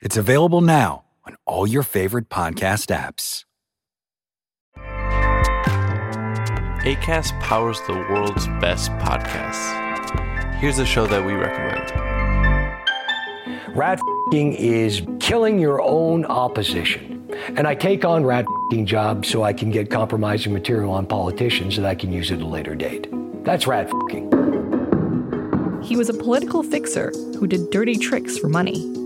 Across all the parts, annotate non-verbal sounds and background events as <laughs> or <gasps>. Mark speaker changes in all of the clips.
Speaker 1: It's available now on all your favorite podcast apps.
Speaker 2: ACAST powers the world's best podcasts. Here's a show that we recommend.
Speaker 3: Rat is killing your own opposition. And I take on rat jobs so I can get compromising material on politicians that I can use at a later date. That's rat
Speaker 4: He was a political fixer who did dirty tricks for money.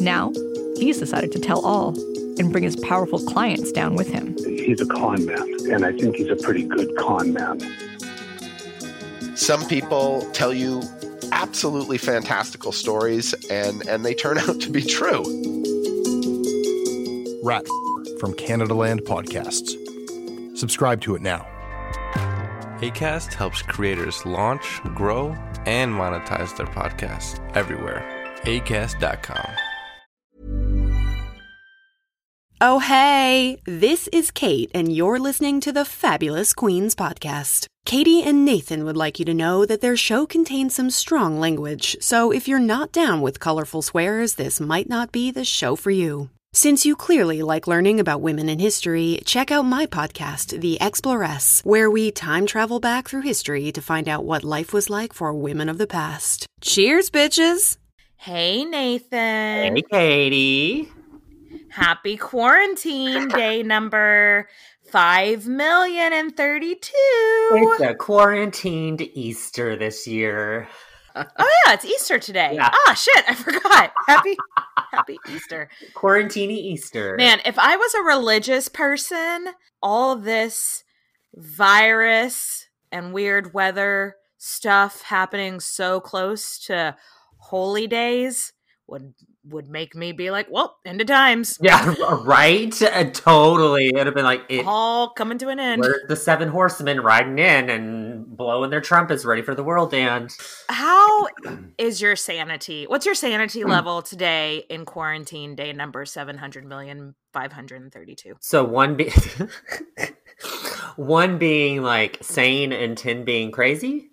Speaker 4: Now, he's decided to tell all and bring his powerful clients down with him.
Speaker 5: He's a con man, and I think he's a pretty good con man.
Speaker 6: Some people tell you absolutely fantastical stories, and, and they turn <laughs> out to be true.
Speaker 7: Rat <laughs> from Canadaland Podcasts. Subscribe to it now.
Speaker 2: ACAST helps creators launch, grow, and monetize their podcasts everywhere. ACAST.com.
Speaker 8: Oh, hey, this is Kate, and you're listening to the Fabulous Queens podcast. Katie and Nathan would like you to know that their show contains some strong language, so if you're not down with colorful swears, this might not be the show for you. Since you clearly like learning about women in history, check out my podcast, The Exploress, where we time travel back through history to find out what life was like for women of the past. Cheers, bitches!
Speaker 9: Hey, Nathan.
Speaker 10: Hey, Katie.
Speaker 9: Happy quarantine day number five million and thirty-two.
Speaker 10: It's a quarantined Easter this year.
Speaker 9: oh yeah, it's Easter today.
Speaker 10: Yeah.
Speaker 9: Ah, shit, I forgot. Happy, happy Easter.
Speaker 10: Quarantini Easter.
Speaker 9: Man, if I was a religious person, all this virus and weird weather stuff happening so close to holy days would would make me be like, well, end of times.
Speaker 10: Yeah, <laughs> right. Uh, totally. It'd have been like it,
Speaker 9: all coming to an end.
Speaker 10: Where's the seven horsemen riding in and blowing their trumpets, ready for the world end?
Speaker 9: How <clears throat> is your sanity? What's your sanity level today in quarantine day number seven hundred million five hundred and thirty-two?
Speaker 10: So one be <laughs> one being like sane and ten being crazy.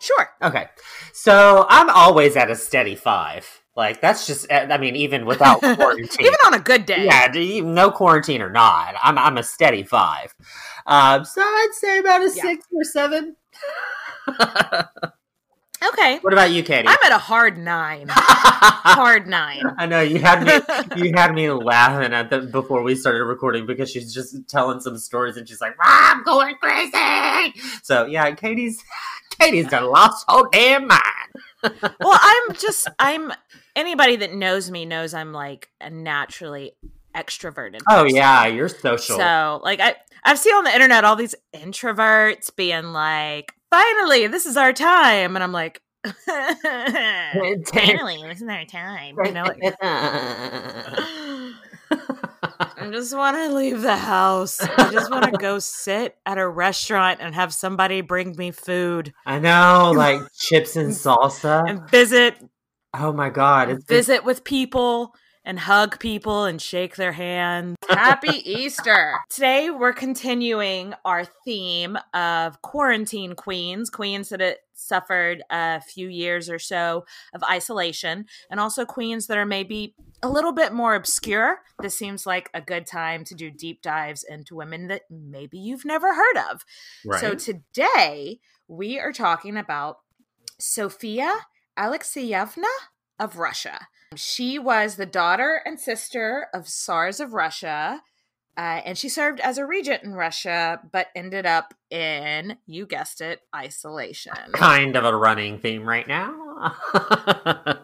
Speaker 9: Sure.
Speaker 10: Okay. So I'm always at a steady five. Like that's just I mean even without <laughs> quarantine.
Speaker 9: even on a good day.
Speaker 10: Yeah, no quarantine or not. I'm I'm a steady 5. Um so I'd say about a
Speaker 9: Yeah.
Speaker 10: 6 or 7. <laughs>
Speaker 9: Okay.
Speaker 10: What about you, Katie?
Speaker 9: I'm at a hard nine. <laughs> hard nine.
Speaker 10: I know you had me you had me laughing at the before we started recording because she's just telling some stories and she's like, "Ah, I'm going crazy. So yeah, Katie's Katie's done lost her damn mind.
Speaker 9: well, I'm just I'm anybody that knows me knows I'm like a naturally extroverted.
Speaker 10: Oh yeah, you're social.
Speaker 9: So like I I've seen on the internet all these introverts being like, finally, this is our time. And I'm like <laughs> finally, this is our time. You know, like, <laughs> I just want to leave the house. I just want to go sit at a restaurant and have somebody bring me food
Speaker 10: I know, like chips and salsa.
Speaker 9: and visit
Speaker 10: Oh my god, it's
Speaker 9: visit with people and hug people and shake their hands. Happy Easter. Today we're continuing our theme of quarantine queens, queens that had suffered a few years or so of isolation, and also queens that are maybe a little bit more obscure. This seems like a good time to do deep dives into women that maybe you've never heard of. So today we are talking about Sophia Alexeyevna of Russia. She was the daughter and sister of Tsars of Russia, uh, and she served as a regent in Russia, but ended up in, you guessed it, isolation.
Speaker 10: Kind of a running theme right now. <laughs>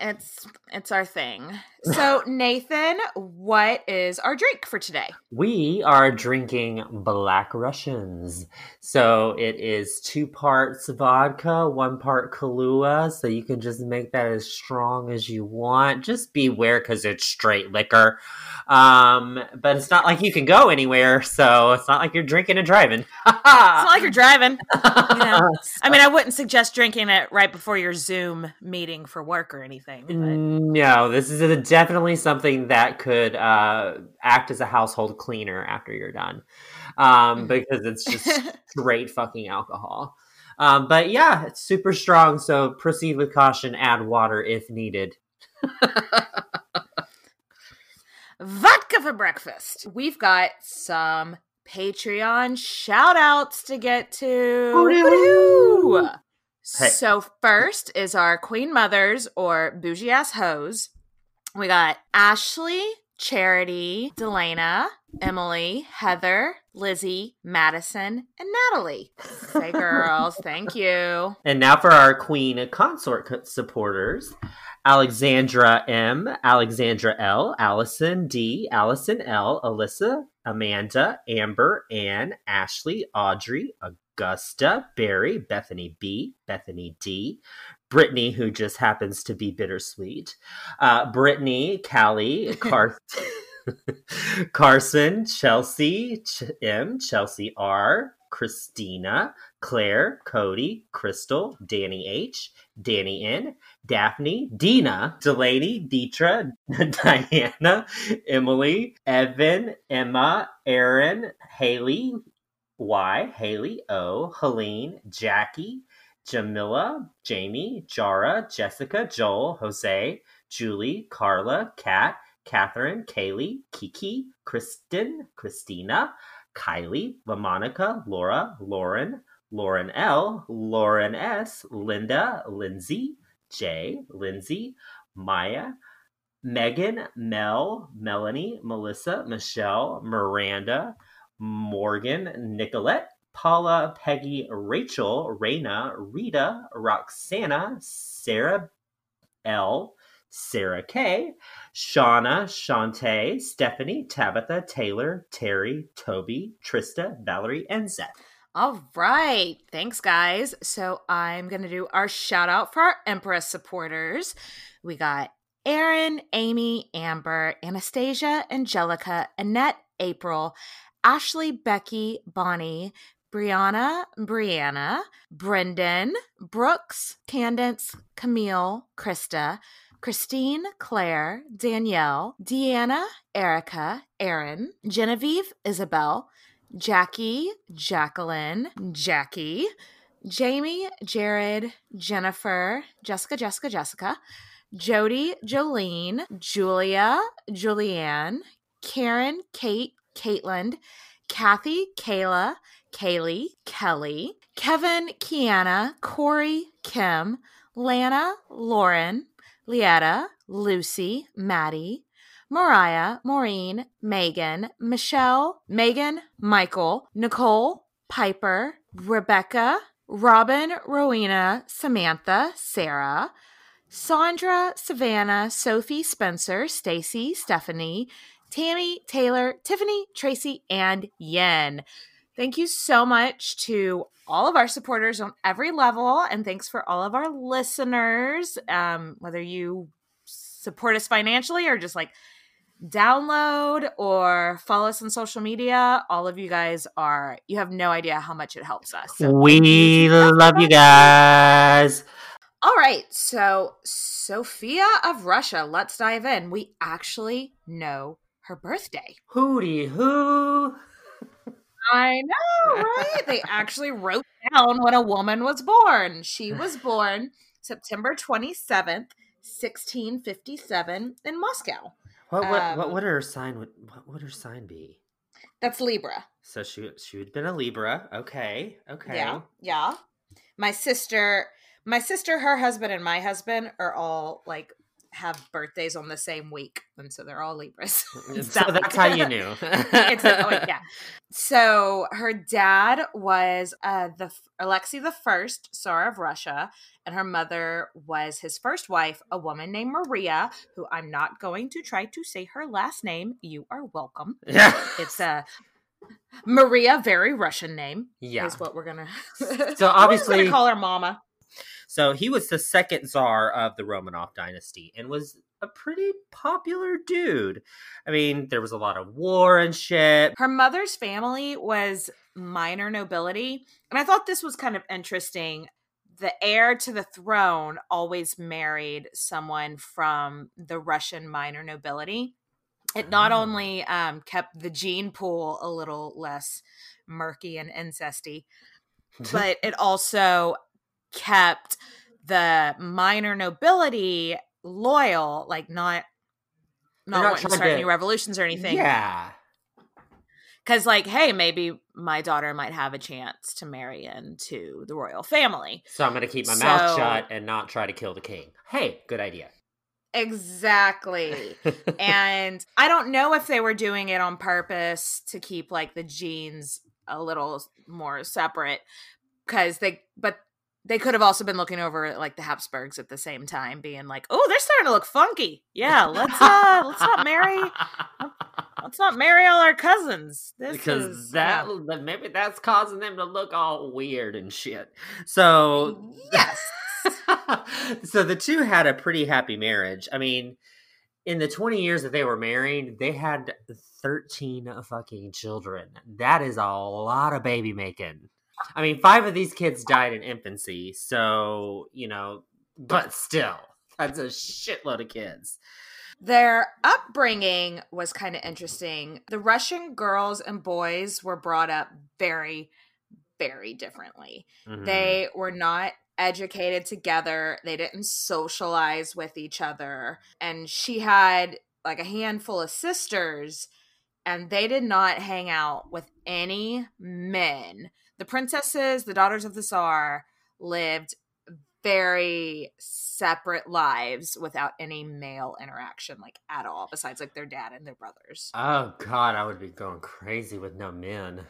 Speaker 9: It's it's our thing. <sighs> So Nathan, what is our drink for today?
Speaker 10: We are drinking Black Russians. So it is two parts vodka, one part Kahlua. So you can just make that as strong as you want. Just beware because it's straight liquor. Um, but it's not like you can go anywhere. So it's not like you're drinking and driving. <laughs>
Speaker 9: it's not like you're driving. You know? <laughs> I mean, I wouldn't suggest drinking it right before your Zoom meeting for work or anything. But...
Speaker 10: No, this is definitely something that could uh, act as a household cleaner after you're done, um, because it's just <laughs> straight fucking alcohol. Um, but yeah, it's super strong. So proceed with caution. Add water if needed.
Speaker 9: Vodka for breakfast. We've got some Patreon shout outs to get to. Hey. So first is our Queen Mothers or bougie ass hoes. We got Ashley, Charity, Delana, Emily, Heather, Lizzie, Madison, and Natalie. Say <laughs> girls, thank you.
Speaker 10: And now for our Queen consort supporters. Alexandra M, Alexandra L, Allison D, Allison L, Alyssa, Amanda, Amber, Ann, Ashley, Audrey, Augusta, Barry, Bethany B, Bethany D, Brittany, who just happens to be bittersweet, uh, Brittany, Callie, <laughs> Car- Carson, Chelsea Ch- M, Chelsea R, Christina, Claire, Cody, Crystal, Danny H, Danny N, Daphne, Dina, Delaney, Deetra, <laughs> Diana, Emily, Evan, Emma, Aaron, Haley, Y, Haley O, Helene, Jackie, Jamila, Jamie, Jara, Jessica, Joel, Jose, Julie, Carla, Kat, Catherine, Kaylee, Kiki, Kristen, Christina, Kylie, LaMonica, Laura, Lauren, Lauren L, Lauren S, Linda, Lindsay, Jay, Lindsay, Maya, Megan, Mel, Melanie, Melissa, Michelle, Miranda, Morgan, Nicolette, Paula, Peggy, Rachel, Raina, Rita, Roxana, Sarah L, Sarah K, Shauna, Shantae, Stephanie, Tabitha, Taylor, Terry, Toby, Trista, Valerie, and Zeth.
Speaker 9: All right. Thanks, guys. So I'm going to do our shout out for our Empress supporters. We got Aaron, Amy, Amber, Anastasia, Angelica, Annette, April, Ashley, Becky, Bonnie, Brianna, Brianna, Brendan, Brooks, Candence, Camille, Krista, Christine, Claire, Danielle, Deanna, Erica, Aaron, Genevieve, Isabel, Jackie, Jacqueline, Jackie, Jamie, Jared, Jennifer, Jessica, Jessica, Jessica, Jody, Jolene, Julia, Julianne, Karen, Kate, Caitlin, Kathy, Kayla, Kaylee, Kelly, Kevin, Kiana, Corey, Kim, Lana, Lauren, Lietta, Lucy, Maddie, Mariah, Maureen, Megan, Michelle, Megan, Michael, Nicole, Piper, Rebecca, Robin, Rowena, Samantha, Sarah, Sandra, Savannah, Sophie, Spencer, Stacy, Stephanie, Tammy, Taylor, Tiffany, Tracy, and Yen. Thank you so much to all of our supporters on every level, and thanks for all of our listeners. Um, whether you support us financially or just like download or follow us on social media, all of you guys are, you have no idea how much it helps us.
Speaker 10: So we love you guys.
Speaker 9: All right. So, Sophia of Russia, let's dive in. We actually know her birthday.
Speaker 10: Hootie hoo.
Speaker 9: I know, right? they actually wrote down when a woman was born. She was born September 27th, 1657 in Moscow.
Speaker 10: What what, um, what would her sign would what would her sign be?
Speaker 9: That's Libra.
Speaker 10: So she she would have been a Libra. Okay. Okay.
Speaker 9: Yeah. Yeah. My sister my sister, her husband, and my husband are all like have birthdays on the same week, and so they're all Libras. <laughs>
Speaker 10: So
Speaker 9: that
Speaker 10: that's how you knew.
Speaker 9: it's oh, wait, yeah. <laughs> So her dad was uh, the Alexei the First, Tsar of Russia, and her mother was his first wife, a woman named Maria, who I'm not going to try to say her last name. You are welcome.
Speaker 10: Yeah. <laughs>
Speaker 9: It's a Maria, very Russian name.
Speaker 10: Yeah.
Speaker 9: is what we're gonna.
Speaker 10: So
Speaker 9: gonna
Speaker 10: obviously-
Speaker 9: call her Mama.
Speaker 10: So he was the second czar of the Romanov dynasty and was a pretty popular dude. I mean, there was a lot of war and shit.
Speaker 9: Her mother's family was minor nobility, and I thought this was kind of interesting. The heir to the throne always married someone from the Russian minor nobility. It not
Speaker 10: Oh.
Speaker 9: only um, kept the gene pool a little less murky and incesty, but it also kept the minor nobility loyal, like not not,
Speaker 10: not
Speaker 9: wanting to start
Speaker 10: to-
Speaker 9: any revolutions or anything.
Speaker 10: Yeah.
Speaker 9: Because, like, hey, maybe my daughter might have a chance to marry into the royal family.
Speaker 10: So I'm going to keep my mouth shut and not try to kill the king. Hey, good idea.
Speaker 9: Exactly. <laughs> and I don't know if they were doing it on purpose to keep, like, the genes a little more separate. Because they, but they could have also been looking over at, like, the Habsburgs at the same time, being like, oh, they're starting to look funky. Yeah, let's, uh, let's not marry, let's not marry all our cousins. This
Speaker 10: because
Speaker 9: is,
Speaker 10: that
Speaker 9: yeah.
Speaker 10: maybe that's causing them to look all weird and shit. So
Speaker 9: Yes. <laughs>
Speaker 10: so the two had a pretty happy marriage. I mean, in the 20 years that they were married, they had 13 fucking children. That is a lot of baby making. I mean, five of these kids died in infancy, so, you know, but still, that's a shitload of kids.
Speaker 9: Their upbringing was kind of interesting. The Russian girls and boys were brought up very, very differently.
Speaker 10: Mhm.
Speaker 9: They were not educated together, they didn't socialize with each other. And she had like a handful of sisters, and they did not hang out with any men. The princesses, the daughters of the Tsar, lived very separate lives without any male interaction like at all besides like their dad and their brothers
Speaker 10: Oh god, I would be going crazy with no men.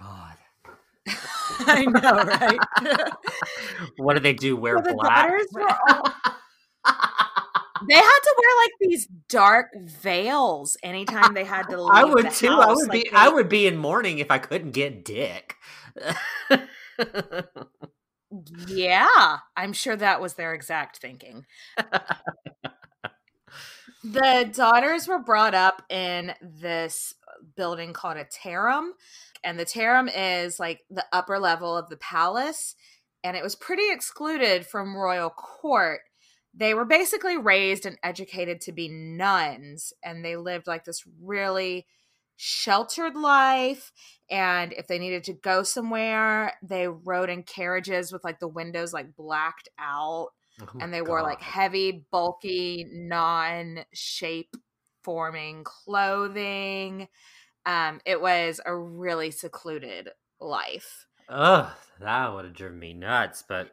Speaker 10: God. <laughs>
Speaker 9: i know right <laughs>
Speaker 10: What do they do? Wear
Speaker 9: Well, the
Speaker 10: black?
Speaker 9: all- <laughs> they had to wear like these dark veils anytime they had to leave
Speaker 10: I would too. I would
Speaker 9: Like,
Speaker 10: be
Speaker 9: they-
Speaker 10: I would be in mourning if I couldn't get dick.
Speaker 9: Yeah i'm sure that was their exact thinking. The daughters were brought up in this uh, building called a terem and the terem is like the upper level of the palace and it was pretty excluded from royal court. They were basically raised and educated to be nuns and they lived like this really sheltered life and if they needed to go somewhere they rode in carriages with like the windows like blacked out
Speaker 10: Oh
Speaker 9: and they wore like heavy, bulky, non-shape forming clothing. Um, it was a really secluded life.
Speaker 10: Ugh, that would have driven me nuts. But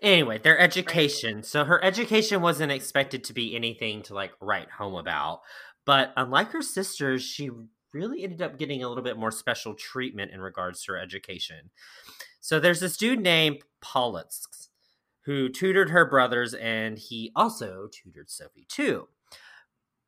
Speaker 10: anyway, their education. So her education wasn't expected to be anything to like write home about. But unlike her sisters, she really ended up getting a little bit more special treatment in regards to her education. So there's this dude named Politz who tutored her brothers, and he also tutored Sophie too.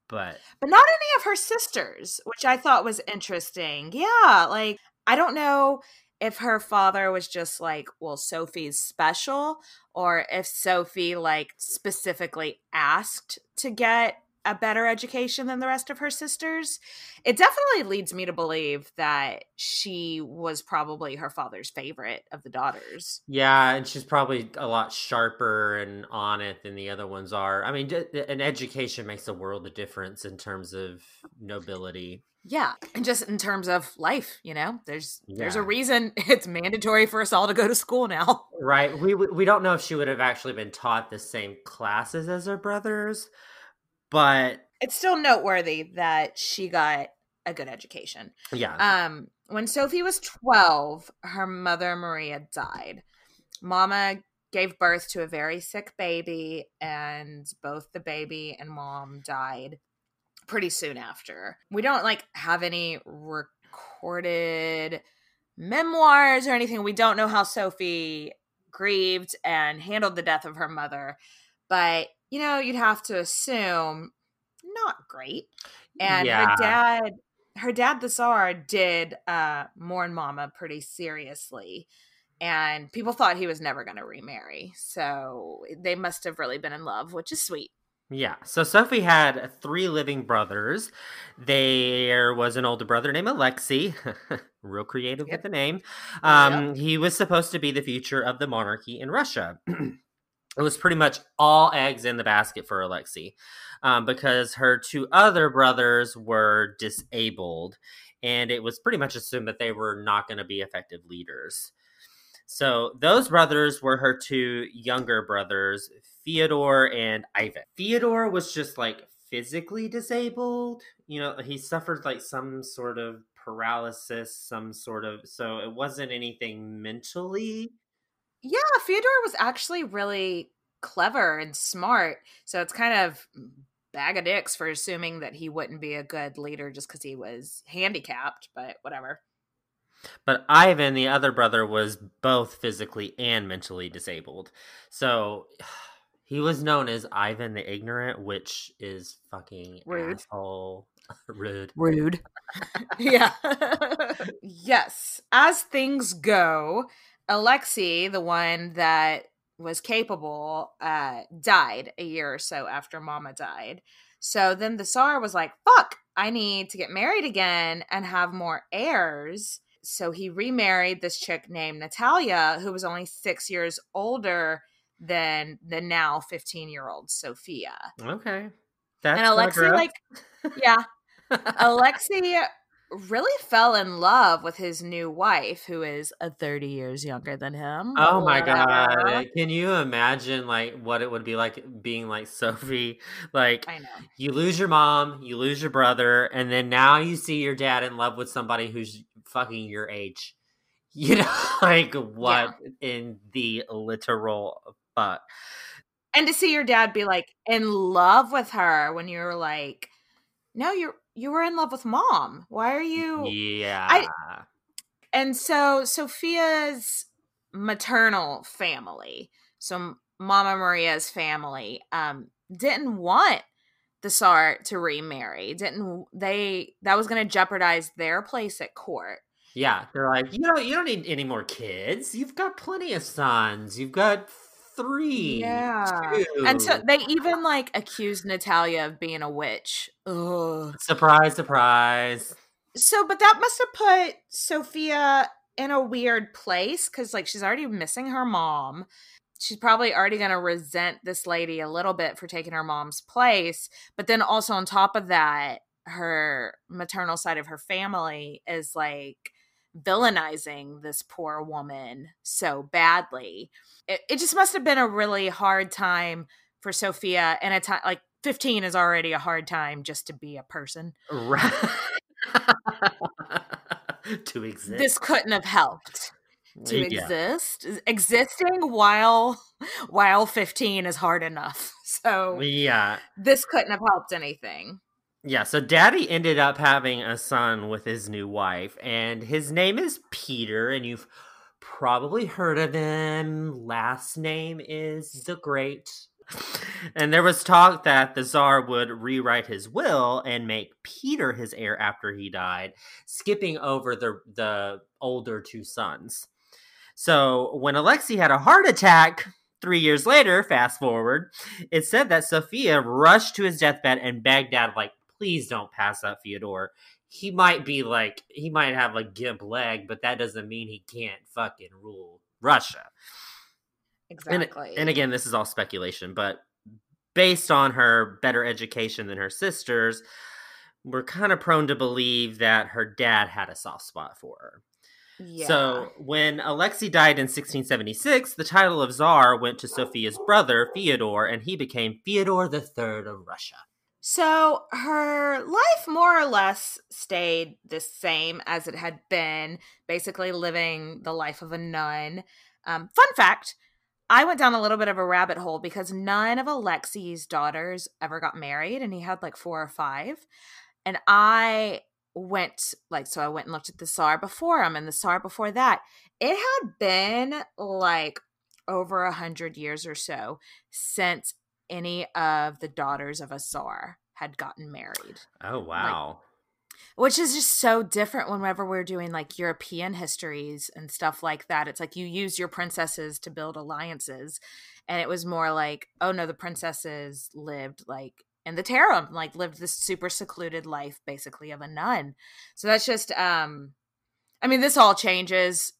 Speaker 10: But
Speaker 9: But not any of her sisters, which I thought was interesting. Yeah, like I don't know if her father was just like, well, Sophie's special, or if Sophie like specifically asked to get a better education than the rest of her sisters. It definitely leads me to believe that she was probably her father's favorite of the daughters.
Speaker 10: Yeah, and she's probably a lot sharper and on it than the other ones are. I mean, d- an education makes a world of difference in terms of nobility.
Speaker 9: Yeah, and just in terms of life, you know, there's there's a reason <laughs> it's mandatory for us all to go to school now.
Speaker 10: Right. We we don't know if she would have actually been taught the same classes as her brothers, but
Speaker 9: It's still noteworthy that she got a good education.
Speaker 10: yeah.
Speaker 9: Um, when Sophie was 12, her mother Maria died. Mama gave birth to a very sick baby, and both the baby and mom died pretty soon after. We don't like have any recorded memoirs or anything. We don't know how Sophie grieved and handled the death of her mother, but you know, you'd have to assume not great. And
Speaker 10: Yeah.
Speaker 9: her dad, her dad, the Tsar, did uh, mourn Mama pretty seriously. And people thought he was never going to remarry. So they must have really been in love, which is sweet.
Speaker 10: Yeah. So Sophie had three living brothers. There was an older brother named Alexei, <laughs> real creative with the name. Um, He was supposed to be the future of the monarchy in Russia. <clears throat> it was pretty much all eggs in the basket for Alexei um, because her two other brothers were disabled, and it was pretty much assumed that they were not going to be effective leaders. So those brothers were her two younger brothers, Theodore and Ivan. Theodore was just like physically disabled. You know, he suffered like some sort of paralysis, some sort of so it wasn't anything mentally.
Speaker 9: Yeah, Fyodor was actually really clever and smart. So it's kind of mm, bag of dicks for assuming that he wouldn't be a good leader just because he was handicapped, but whatever.
Speaker 10: But Ivan, the other brother, was both physically and mentally disabled. So <sighs> he was known as Ivan the Ignorant, which is fucking
Speaker 9: Rude.
Speaker 10: asshole. <laughs> Rude.
Speaker 9: Rude. <laughs> yeah. <laughs> yes. As things go, Alexei, the one that was capable, uh, died a year or so after Mama died. So then the Tsar was like, fuck, I need to get married again and have more heirs. So he remarried this chick named Natalia, who was only six years older than the now 15 year old Sophia.
Speaker 10: Okay. That's
Speaker 9: and Alexei, like, yeah, <laughs> Alexei really fell in love with his new wife, who is a 30 years younger than him.
Speaker 10: Oh my god. Can you imagine like what it would be like being like <laughs> Sophie? Like
Speaker 9: I know.
Speaker 10: you lose your mom, you lose your brother, and then now you see your dad in love with somebody who's fucking your age. <laughs> You know, like what in the literal fuck?
Speaker 9: And to see your dad be like in love with her when you're like, no, you're you were in love with mom. Why are you?
Speaker 10: Yeah.
Speaker 9: and so Sophia's maternal family, so Mama Maria's family, um, didn't want the Tsar to remarry. Didn't they? That was going to jeopardize their place at court.
Speaker 10: Yeah, they're like, you don't, you don't need any more kids. You've got plenty of sons. You've got three.
Speaker 9: Yeah,
Speaker 10: two.
Speaker 9: and so they even like accused Natalia of being a witch. Ugh.
Speaker 10: surprise, surprise.
Speaker 9: So, but that must have put Sophia in a weird place because, like, she's already missing her mom. She's probably already going to resent this lady a little bit for taking her mom's place. But then also, on top of that, her maternal side of her family is like villainizing this poor woman so badly. It, it just must have been a really hard time for Sophia and a time like 15 is already a hard time just to be a person.
Speaker 10: Right. <laughs> <laughs> to exist.
Speaker 9: This couldn't have helped to
Speaker 10: Yeah.
Speaker 9: exist. Existing while while 15 is hard enough. <laughs> So
Speaker 10: Yeah.
Speaker 9: this couldn't have helped anything.
Speaker 10: Yeah, so daddy ended up having a son with his new wife, and his name is Peter, and you've probably heard of him. Last name is the Great. And there was talk that the Tsar would rewrite his will and make Peter his heir after he died, skipping over the the older two sons. So when Alexei had a heart attack three years later, fast forward, it said that Sophia rushed to his deathbed and begged dad, like, please don't pass up Fyodor. He might be like, he might have a gimp leg, but that doesn't mean he can't fucking rule Russia. And-
Speaker 9: Exactly.
Speaker 10: And, again, this is all speculation, but based on her better education than her sisters, we're kind of prone to believe that her dad had a soft spot for her.
Speaker 9: yeah.
Speaker 10: So when Alexei died in 1676, the title of Tsar went to Sophia's brother, Fyodor, and he became Fyodor III of Russia.
Speaker 9: So her life more or less stayed the same as it had been, basically living the life of a nun. Um, fun fact I went down a little bit of a rabbit hole because none of Alexei's daughters ever got married, and he had like four or five. And I went like so I went and looked at the Tsar before him and the Tsar before that. It had been like over a hundred years or so since any of the daughters of a Tsar had gotten married.
Speaker 10: Oh wow.
Speaker 9: Like, which is just so different whenever we're doing like European histories and stuff like that. It's like you use your princesses to build alliances. And it was more like, oh no, the princesses lived like in the terem, like lived this super secluded life basically of a nun. So that's just um I mean, this all changes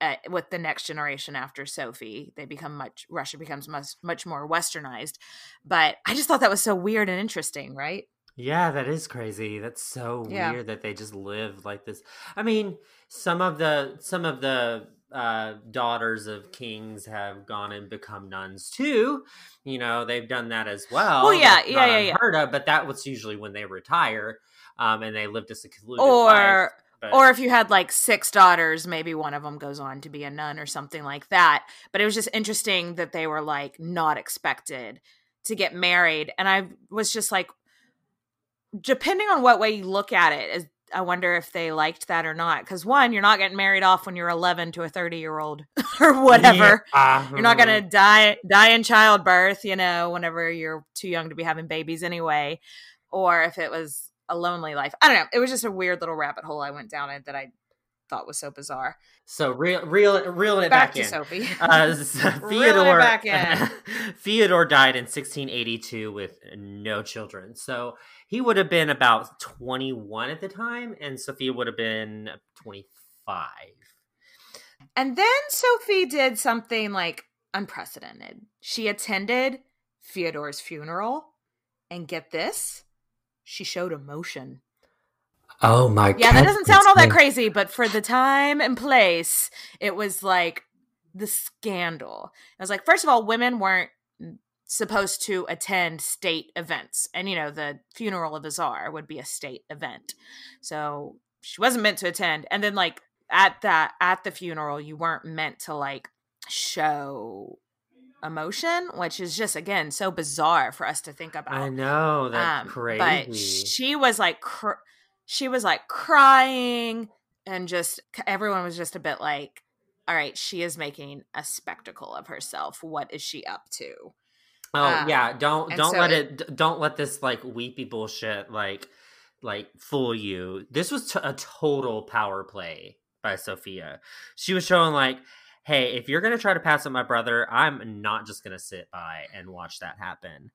Speaker 9: uh, with the next generation after Sophie. They become much Russia becomes much much more westernized. But I just thought that was so weird and interesting, right?
Speaker 10: Yeah, that is crazy. That's so
Speaker 9: Yeah.
Speaker 10: weird that they just live like this. I mean, some of the some of the uh daughters of kings have gone and become nuns too. You know, they've done that as well.
Speaker 9: Well, yeah, yeah, yeah, yeah.
Speaker 10: of, but that was usually when they retire um and they lived a secluded
Speaker 9: or
Speaker 10: life. But-
Speaker 9: or if you had like six daughters maybe one of them goes on to be a nun or something like that. But it was just interesting that they were like not expected to get married. And i was just like depending on what way you look at it is i wonder if they liked that or not. Because one you're not getting married off when you're 11 to a 30 year old <laughs> or whatever.
Speaker 10: Yeah.
Speaker 9: you're not gonna <laughs> die die in childbirth you know whenever you're too young to be having babies anyway. Or if it was a lonely life i don't know it was just a weird little rabbit hole i went down in that i thought was so bizarre
Speaker 10: So reel, reel, reeling it
Speaker 9: Back
Speaker 10: back,
Speaker 9: to
Speaker 10: in.
Speaker 9: Sophie. <laughs>
Speaker 10: Uh, <laughs>
Speaker 9: Reeling it
Speaker 10: Theodore,
Speaker 9: back in. <laughs>
Speaker 10: Theodore died in 1682 with no children. So he would have been about 21 at the time, and Sophia would have been 25.
Speaker 9: and then sophie did something like unprecedented she attended theodore's funeral and get this she showed emotion.
Speaker 10: Oh my
Speaker 9: yeah that doesn't sound all that crazy but for the time and place it was like the scandal. I was like first of all women weren't supposed to attend state events and you know the funeral of a czar would be a state event. So she wasn't meant to attend and then like at that at the funeral you weren't meant to like show emotion which is just again so bizarre for us to think about
Speaker 10: I know that's
Speaker 9: um,
Speaker 10: crazy.
Speaker 9: But she was like, cr- she was like crying, and just everyone was just a bit like, "All right, she is making a spectacle of herself. What is she up to?"
Speaker 10: Oh
Speaker 9: Um,
Speaker 10: yeah, don't don't
Speaker 9: so
Speaker 10: let
Speaker 9: it-
Speaker 10: it, don't let this like weepy bullshit like like fool you. This was t- a total power play by Sophia. She was showing like, hey, if you're gonna try to pass up my brother, I'm not just gonna sit by and watch that happen.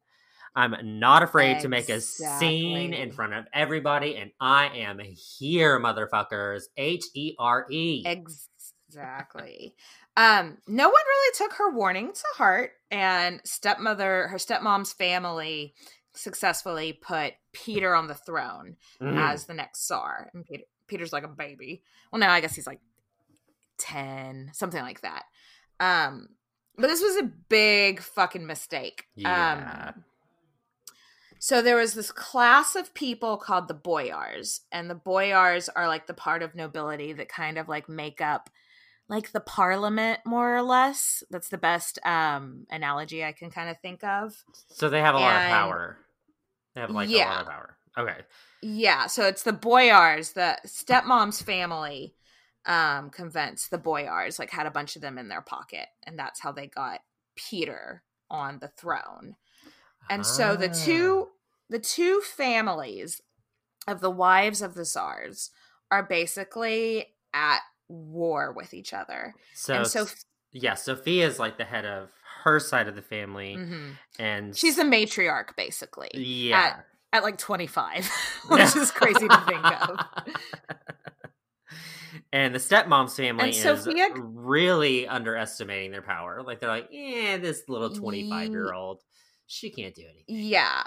Speaker 10: I'm not afraid to make a scene in front of everybody, and I am here, motherfuckers. H E R E.
Speaker 9: Exactly. Um, no one really took her warning to heart, and stepmother, her stepmom's family, successfully put Peter on the throne
Speaker 10: Mhm.
Speaker 9: as the next Tsar. And Peter, Peter's like a baby. Well, now I guess he's like ten, something like that. Um, but this was a big fucking mistake.
Speaker 10: Yeah.
Speaker 9: Um, so there was this class of people called the boyars, and the boyars are like the part of nobility that kind of like make up like the parliament more or less. That's the best um analogy I can kind of think of.
Speaker 10: So they have a lot of power. They have like a lot of power. Okay.
Speaker 9: Yeah, so it's the boyars, the stepmom's family um convinced the boyars like had a bunch of them in their pocket and that's how they got Peter on the throne. And so the two the two families of the wives of the czars are basically at war with each other.
Speaker 10: So,
Speaker 9: and so
Speaker 10: yeah, Sophia's like the head of her side of the family,
Speaker 9: Mhm.
Speaker 10: and
Speaker 9: she's a matriarch basically.
Speaker 10: yeah,
Speaker 9: At, at like 25, <laughs> which is crazy to think of. <laughs>
Speaker 10: and the stepmom's family
Speaker 9: And
Speaker 10: is
Speaker 9: Sophia-
Speaker 10: really underestimating their power. Like they're like, yeah, this little twenty-five year old, she can't do anything.
Speaker 9: Yeah.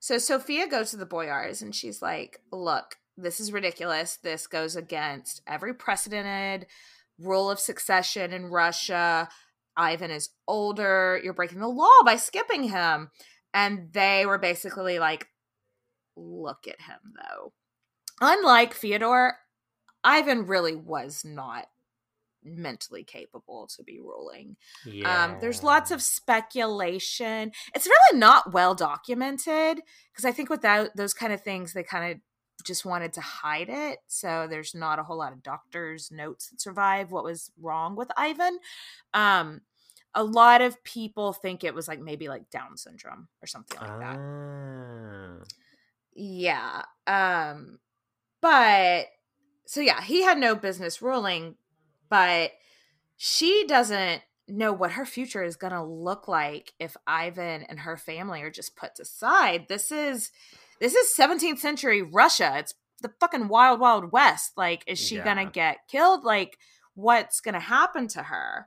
Speaker 9: So Sophia goes to the Boyars and she's like, look, this is ridiculous. This goes against every precedented rule of succession in Russia. Ivan is older. You're breaking the law by skipping him. And they were basically like, look at him, though. Unlike Fyodor, Ivan really was not mentally capable to be ruling.
Speaker 10: Yeah.
Speaker 9: Um, there's lots of speculation. It's really not well documented because I think with that, those kind of things, they kind of just wanted to hide it. So there's not a whole lot of doctors' notes that survive what was wrong with Ivan. Um, a lot of people think it was like maybe like Down syndrome or something like that.
Speaker 10: Ah.
Speaker 9: Yeah. Um but so yeah, he had no business ruling, but she doesn't know what her future is going to look like if Ivan and her family are just put aside. This is this is 17th century Russia. It's the fucking wild wild west. Like is she going to get killed? Like what's going to happen to her?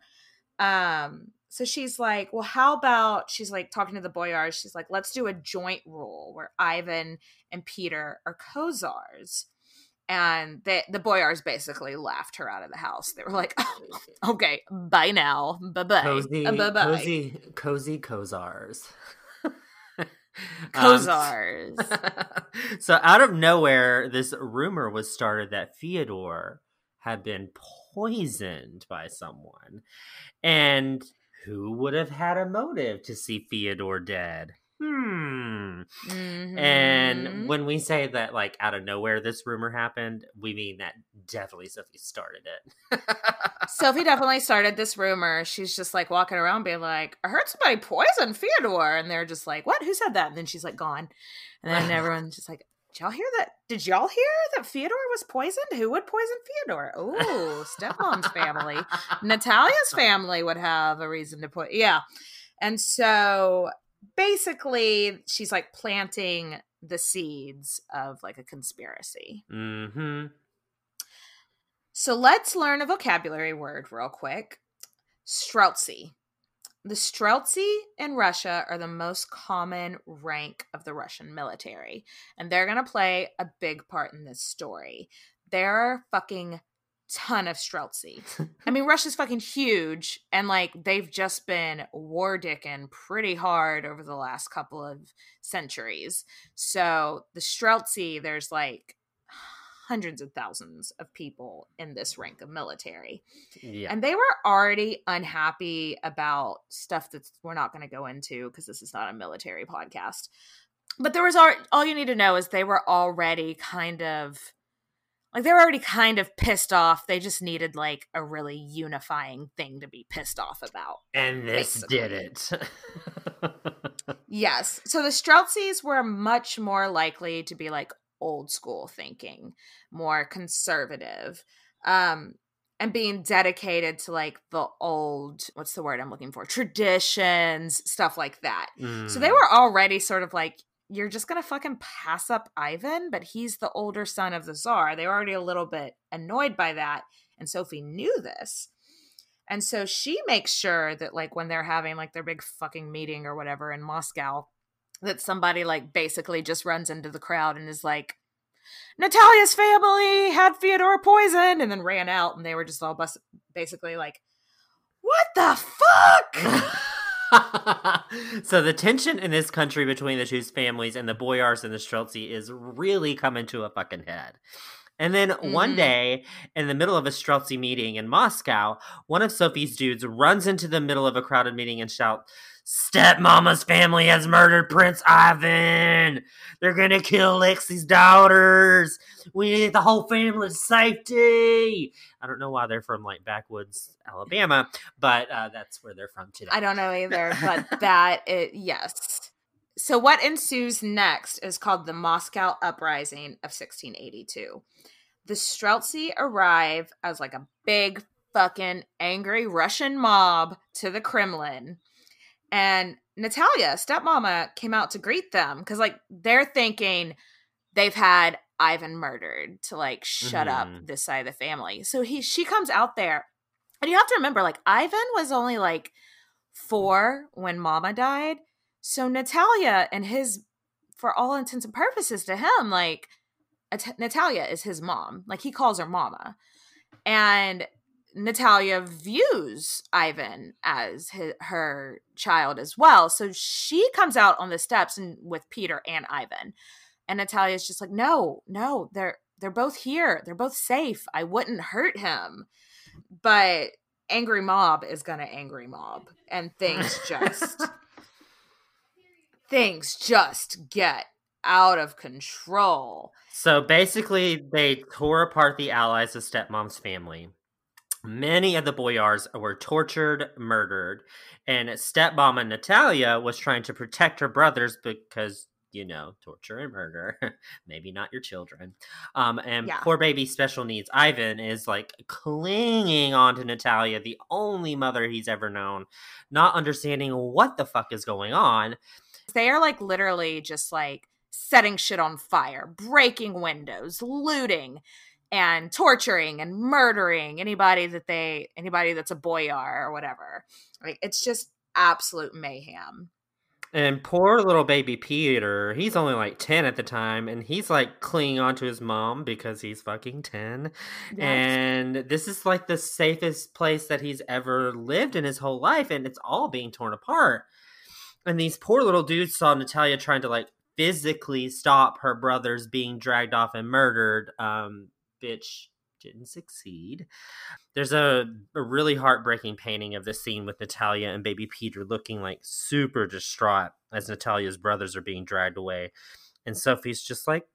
Speaker 9: Um so she's like, well, how about she's like talking to the boyars. She's like, let's do a joint rule where Ivan and Peter are co-czars. And the the boyars basically laughed her out of the house. They were like, <laughs> okay, bye now. Bye bye.
Speaker 10: Cozy,
Speaker 9: Bye bye.
Speaker 10: cozy, cozy Kozars. <laughs> Um, <laughs> so out of nowhere, this rumor was started that Fyodor had been poisoned by someone, and who would have had a motive to see Fyodor dead? Hmm.
Speaker 9: Mhm.
Speaker 10: And when we say that, like out of nowhere, this rumor happened, we mean that definitely Sophie started it. <laughs>
Speaker 9: Sophie definitely started this rumor. She's just like walking around being like, I heard somebody poison Fyodor. And they're just like, What? Who said that? And then she's like, Gone. And then <sighs> everyone's just like, Did y'all hear that? Did y'all hear that Fyodor was poisoned? Who would poison Fyodor? Oh, stepmom's family. <laughs> Natalia's family would have a reason to put. Yeah. And so basically, she's like planting the seeds of like a conspiracy.
Speaker 10: Mm-hmm.
Speaker 9: So let's learn a vocabulary word real quick. Streltsy. The Streltsy in Russia are the most common rank of the Russian military, and they're going to play a big part in this story. They're fucking ton of Streltsy. I <laughs> mean, Russia's fucking huge, and like they've just been war dicking pretty hard over the last couple of centuries. So the Streltsy, there's like hundreds of thousands of people in this rank of military.
Speaker 10: Yeah.
Speaker 9: And they were already unhappy about stuff that we're not going to go into because this is not a military podcast. But there was all, all you need to know is they were already kind of like they were already kind of pissed off. They just needed like a really unifying thing to be pissed off about.
Speaker 10: and this
Speaker 9: basically.
Speaker 10: did it. <laughs>
Speaker 9: Yes. So the Streltsies were much more likely to be like old school thinking, more conservative, um, and being dedicated to like the old, what's the word I'm looking for? Traditions, stuff like that. So they
Speaker 10: Mm.
Speaker 9: were already sort of like, you're just gonna fucking pass up Ivan, but he's the older son of the Tsar. They were already a little bit annoyed by that. And Sophie knew this. And so she makes sure that like when they're having like their big fucking meeting or whatever in Moscow, that somebody like basically just runs into the crowd and is like, Natalia's family had Fyodor poisoned and then ran out and they were just all bus- basically like, what the fuck? <laughs> <laughs>
Speaker 10: so the tension in this country between the two families and the Boyars and the Streltsy is really coming to a fucking head. And then one
Speaker 9: Mhm.
Speaker 10: day, in the middle of a Streltsy meeting in Moscow, one of Sophie's dudes runs into the middle of a crowded meeting and shouts, Stepmama's family has murdered Prince Ivan. They're gonna kill Lexi's daughters. We need the whole family's safety. I don't know why they're from like backwoods Alabama, but uh, that's where they're from today.
Speaker 9: I don't know <laughs> either, but that it yes. So what ensues next is called the Moscow Uprising of 1682. The Streltsy arrive as like a big fucking angry Russian mob to the Kremlin. And Natalia, stepmama, came out to greet them because like they're thinking they've had Ivan murdered to like shut up
Speaker 10: Mhm.
Speaker 9: this side of the family. So he she comes out there. And you have to remember, like, Ivan was only like four when mama died. So Natalia and his, for all intents and purposes to him, like, At- Natalia is his mom. Like, he calls her mama. And Natalia views Ivan as his, her child as well. So she comes out on the steps and with Peter and Ivan. And Natalia's just like, no, no, they're they're both here. They're both safe. I wouldn't hurt him. but angry mob is gonna angry mob, and things <laughs> just things just get out of control.
Speaker 10: So basically, they tore apart the allies of stepmom's family. Many of the boyars were tortured, murdered, and stepmom Natalia was trying to protect her brothers because you know, torture and murder. <laughs> Maybe not your children. Um, and
Speaker 9: Yeah.
Speaker 10: poor baby special needs Ivan is like clinging on to Natalia, the only mother he's ever known, not understanding what the fuck is going on.
Speaker 9: They are like literally just like setting shit on fire, breaking windows, looting, and torturing and murdering anybody that they anybody that's a boyar or whatever. Like it's just absolute mayhem.
Speaker 10: And poor little baby Peter, he's only like 10 at the time, and he's like clinging onto his mom because he's fucking 10. And this is like the safest place that he's ever lived in his whole life, and it's all being torn apart. And these poor little dudes saw Natalia trying to like physically stop her brothers being dragged off and murdered. Um, bitch didn't succeed. There's a, a really heartbreaking painting of the scene with Natalia and baby Peter looking like super distraught as Natalia's brothers are being dragged away. And Sophie's just like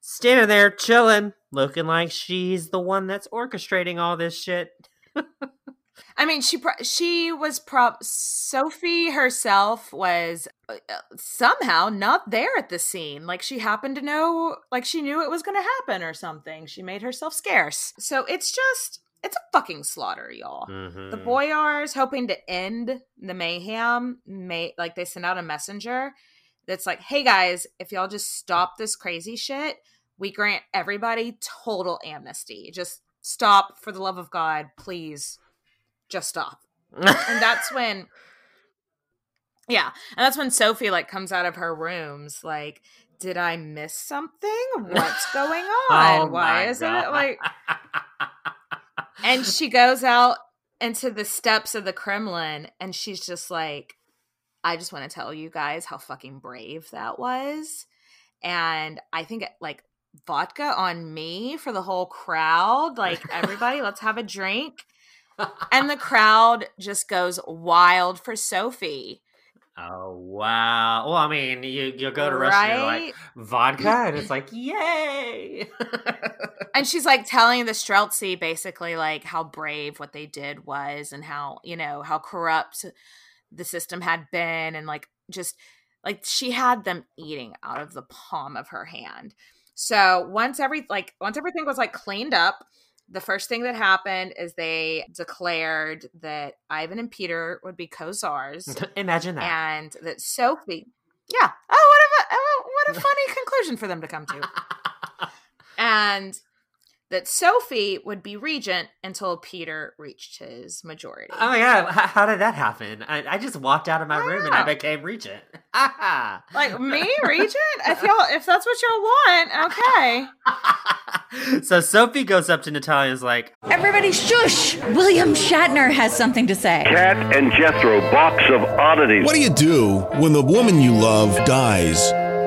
Speaker 10: standing there chilling, looking like she's the one that's orchestrating all this shit. <laughs>
Speaker 9: I mean, she pro- she was prop Sophie herself was uh, somehow not there at the scene. Like she happened to know, like she knew it was going to happen or something. She made herself scarce. So it's just it's a fucking slaughter, y'all.
Speaker 10: Mm-hmm.
Speaker 9: The Boyars hoping to end the mayhem, may like they send out a messenger that's like, "Hey guys, if y'all just stop this crazy shit, we grant everybody total amnesty. Just stop for the love of God, please. Just stop." and <laughs> that's when Yeah, and that's when Sophie like comes out of her rooms like, "Did I miss something? What's going <laughs> oh on?
Speaker 10: Oh
Speaker 9: Why isn't
Speaker 10: God.
Speaker 9: it like <laughs> and she goes out into the steps of the Kremlin and she's just like, I just want to tell you guys how fucking brave that was. And I think like vodka on me for the whole crowd. Like, everybody, let's have a drink. And the crowd just goes wild for Sophie.
Speaker 10: Oh wow! Well, I mean, you you go to Russia, like vodka, <laughs> and it's like yay! <laughs>
Speaker 9: and she's like telling the Streltsy basically like how brave what they did was and how you know how corrupt the system had been and like just like she had them eating out of the palm of her hand so once every like once everything was like cleaned up the first thing that happened is they declared that Ivan and Peter would be co-czars <laughs>
Speaker 10: Imagine that.
Speaker 9: and that Sophie yeah oh what a oh, what a <laughs> funny conclusion for them to come to <laughs> and that Sophie would be regent until Peter reached his majority.
Speaker 10: Oh my god, h- how did that happen? I, I just walked out of my room and I became regent. <laughs> Ah.
Speaker 9: Like me, regent? If y'all, if that's what y'all want, okay. <laughs>
Speaker 10: so Sophie goes up to Natalia and is like,
Speaker 11: Everybody shush! William Shatner has something to say.
Speaker 12: Kat and Jethro, box of oddities.
Speaker 13: What do you do when the woman you love dies?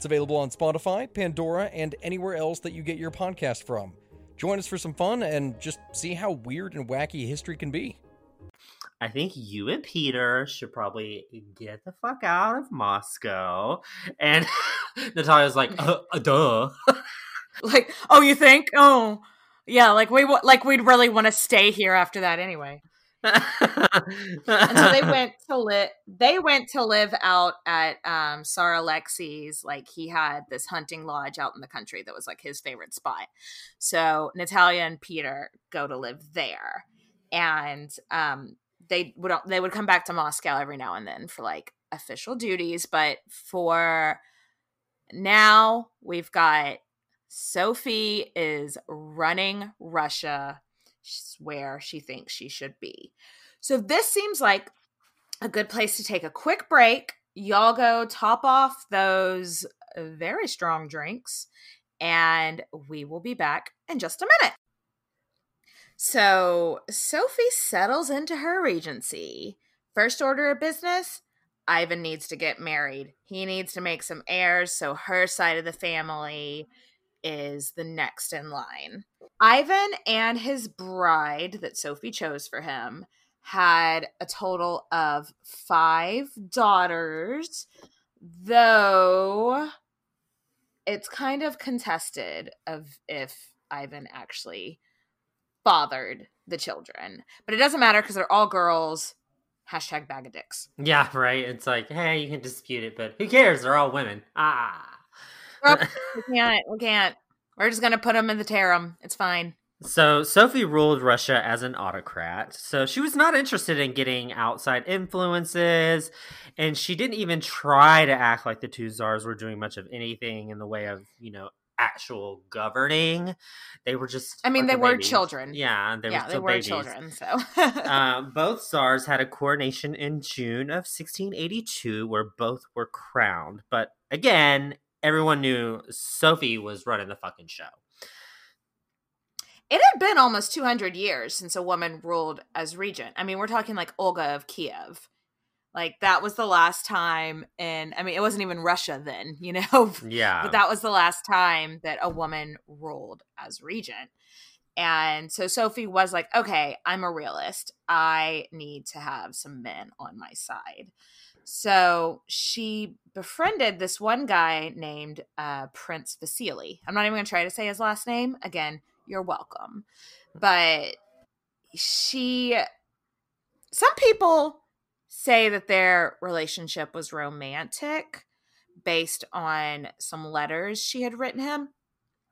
Speaker 14: It's available on Spotify, Pandora, and anywhere else that you get your podcast from. Join us for some fun and just see how weird and wacky history can be.
Speaker 10: I think you and Peter should probably get the fuck out of Moscow. And <laughs> Natalia's like, uh, uh, duh. <laughs>
Speaker 9: like, oh, you think? Oh, yeah. Like we like we'd really want to stay here after that anyway. And so they went <laughs> to live. They went to live out at um, Tsar Alexei's. Like he had this hunting lodge out in the country that was like his favorite spot. So Natalia and Peter go to live there, and um, they would they would come back to Moscow every now and then for like official duties. But for now, we've got Sophie is running Russia where she thinks she should be. So this seems like a good place to take a quick break. Y'all go top off those uh, very strong drinks, and we will be back in just a minute. So Sophie settles into her regency. First order of business Ivan needs to get married. He needs to make some heirs, so her side of the family is the next in line. Ivan and his bride that Sophie chose for him had a total of five daughters, though it's kind of contested of if Ivan actually fathered the children. But it doesn't matter because they're all girls. Hashtag bag of dicks.
Speaker 10: Yeah, right. It's like, hey, you can dispute it, but who cares? They're all women. Ah. <laughs>
Speaker 9: we can't. We can't. We're just gonna put them in the terem. It's fine.
Speaker 10: So Sophie ruled Russia as an autocrat. So she was not interested in getting outside influences, and she didn't even try to act like the two czars were doing much of anything in the way of, you know, actual governing. They were just.
Speaker 9: I mean, they were
Speaker 10: babies.
Speaker 9: children.
Speaker 10: Yeah, they
Speaker 9: yeah,
Speaker 10: were
Speaker 9: they were
Speaker 10: babies.
Speaker 9: children. So
Speaker 10: um, <laughs> both czars had a coronation in June of 1682, where both were crowned. But again, everyone knew Sophie was running the fucking show.
Speaker 9: it had been almost 200 years since a woman ruled as regent. I mean, we're talking like Olga of Kiev. Like that was the last time and I mean it wasn't even Russia then, <laughs> you know.
Speaker 10: Yeah.
Speaker 9: but that was the last time that a woman ruled as regent. And so Sophie was like, "Okay, I'm a realist. I need to have some men on my side." So she befriended this one guy named uh, Prince Vasily. I'm not even going to try to say his last name. Again, you're welcome. But she, some people say that their relationship was romantic based on some letters she had written him.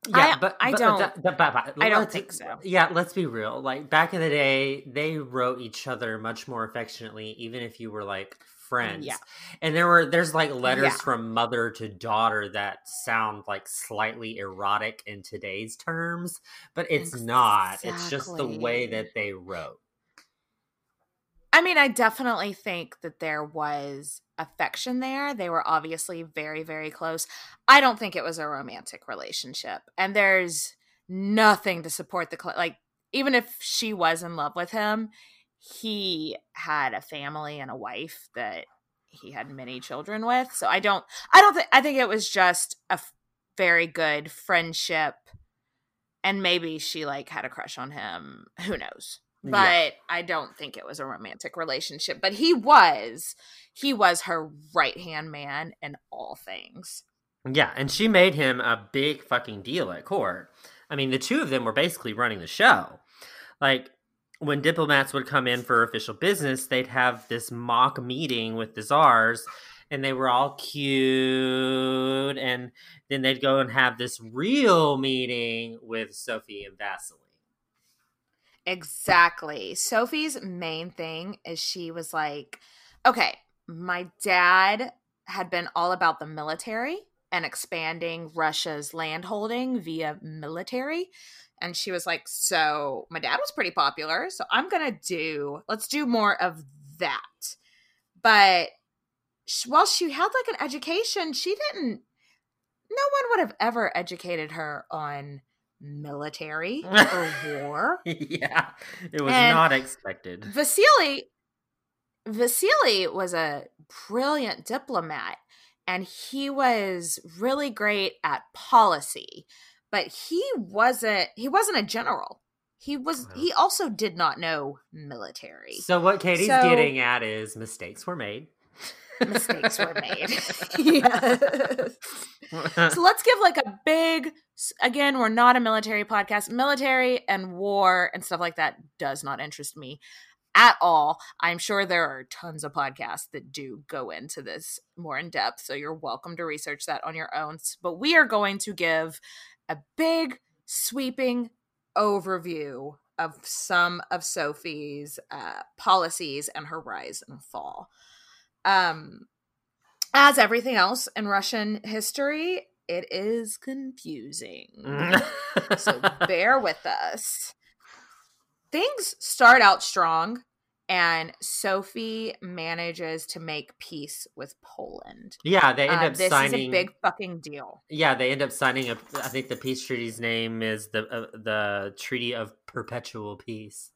Speaker 10: Yeah,
Speaker 9: I,
Speaker 10: but
Speaker 9: I
Speaker 10: but-
Speaker 9: don't.
Speaker 10: but- but- but-
Speaker 9: I don't think so.
Speaker 10: Yeah, let's be real. Like back in the day, they wrote each other much more affectionately, even if you were like friends.
Speaker 9: Yeah.
Speaker 10: And there were there's like letters
Speaker 9: Yeah.
Speaker 10: from mother to daughter that sound like slightly erotic in today's terms, but it's not. It's just the way that they wrote.
Speaker 9: I mean, I definitely think that there was affection there. They were obviously very, very close. I don't think it was a romantic relationship. And there's nothing to support the, like, even if she was in love with him, he had a family and a wife that he had many children with. So I don't, I don't think, I think it was just a f- very good friendship. And maybe she, like, had a crush on him. Who knows?
Speaker 10: Yeah.
Speaker 9: but I don't think it was a romantic relationship. But he was, he was her right hand man in all things.
Speaker 10: Yeah, and she made him a big fucking deal at court. I mean, the two of them were basically running the show. Like, when diplomats would come in for official business, they'd have this mock meeting with the czars, and they were all cute. And then they'd go and have this real meeting with Sophie and Vasily.
Speaker 9: Exactly. Sophie's main thing is she was like, okay, my dad had been all about the military and expanding Russia's landholding via military. And she was like, so my dad was pretty popular. So I'm going to do, let's do more of that. But while she had like an education, she didn't, no one would have ever educated her on military or <laughs> war.
Speaker 10: yeah, it was
Speaker 9: And
Speaker 10: not expected.
Speaker 9: Vasily Vasily was a brilliant diplomat and he was really great at policy but he wasn't he wasn't a general. He was he also did not know military.
Speaker 10: So what Katie's
Speaker 9: So-
Speaker 10: getting at is mistakes were made. <laughs>
Speaker 9: mistakes were made. <laughs> Yes. so let's give like a big again we're not a military podcast. Military and war and stuff like that does not interest me at all. I'm sure there are tons of podcasts that do go into this more in depth so you're welcome to research that on your own. But we are going to give a big sweeping overview of some of sophie's uh, policies and her rise and fall. Um as everything else in russian history it is confusing. <laughs> So bear with us. Things start out strong and sophie manages to make peace with poland
Speaker 10: Yeah, they end
Speaker 9: Uh,
Speaker 10: up
Speaker 9: this
Speaker 10: signing.
Speaker 9: is a big fucking deal
Speaker 10: Yeah, they end up signing a. I think the peace treaty's name is the uh, the Treaty of Perpetual Peace.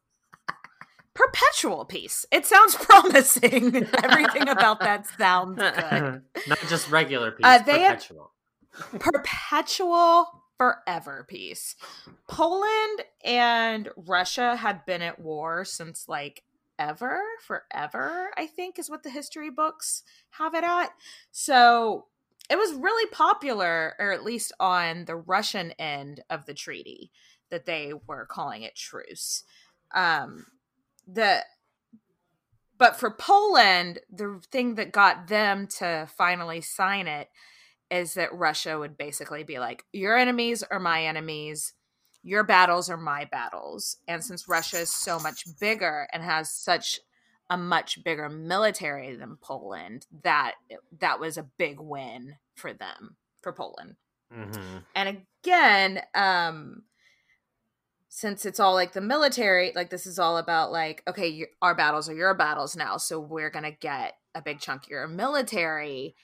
Speaker 9: perpetual peace it sounds <laughs> promising everything about that sounds good <laughs>
Speaker 10: Not just regular peace,
Speaker 9: Uh, they
Speaker 10: perpetual.
Speaker 9: perpetual forever peace. Poland and Russia have been at war since like ever, forever, I think is what the history books have it at. So it was really popular, or at least on the Russian end of the treaty, that they were calling it truce. Um, the but for Poland, the thing that got them to finally sign it is that Russia would basically be like, your enemies are my enemies, your battles are my battles. And since Russia is so much bigger and has such a much bigger military than Poland, that that was a big win for them, for Poland.
Speaker 10: Mm-hmm.
Speaker 9: And again, um since it's all like the military, like this is all about like okay, your, our battles are your battles now, so we're going to get a big chunk of your military,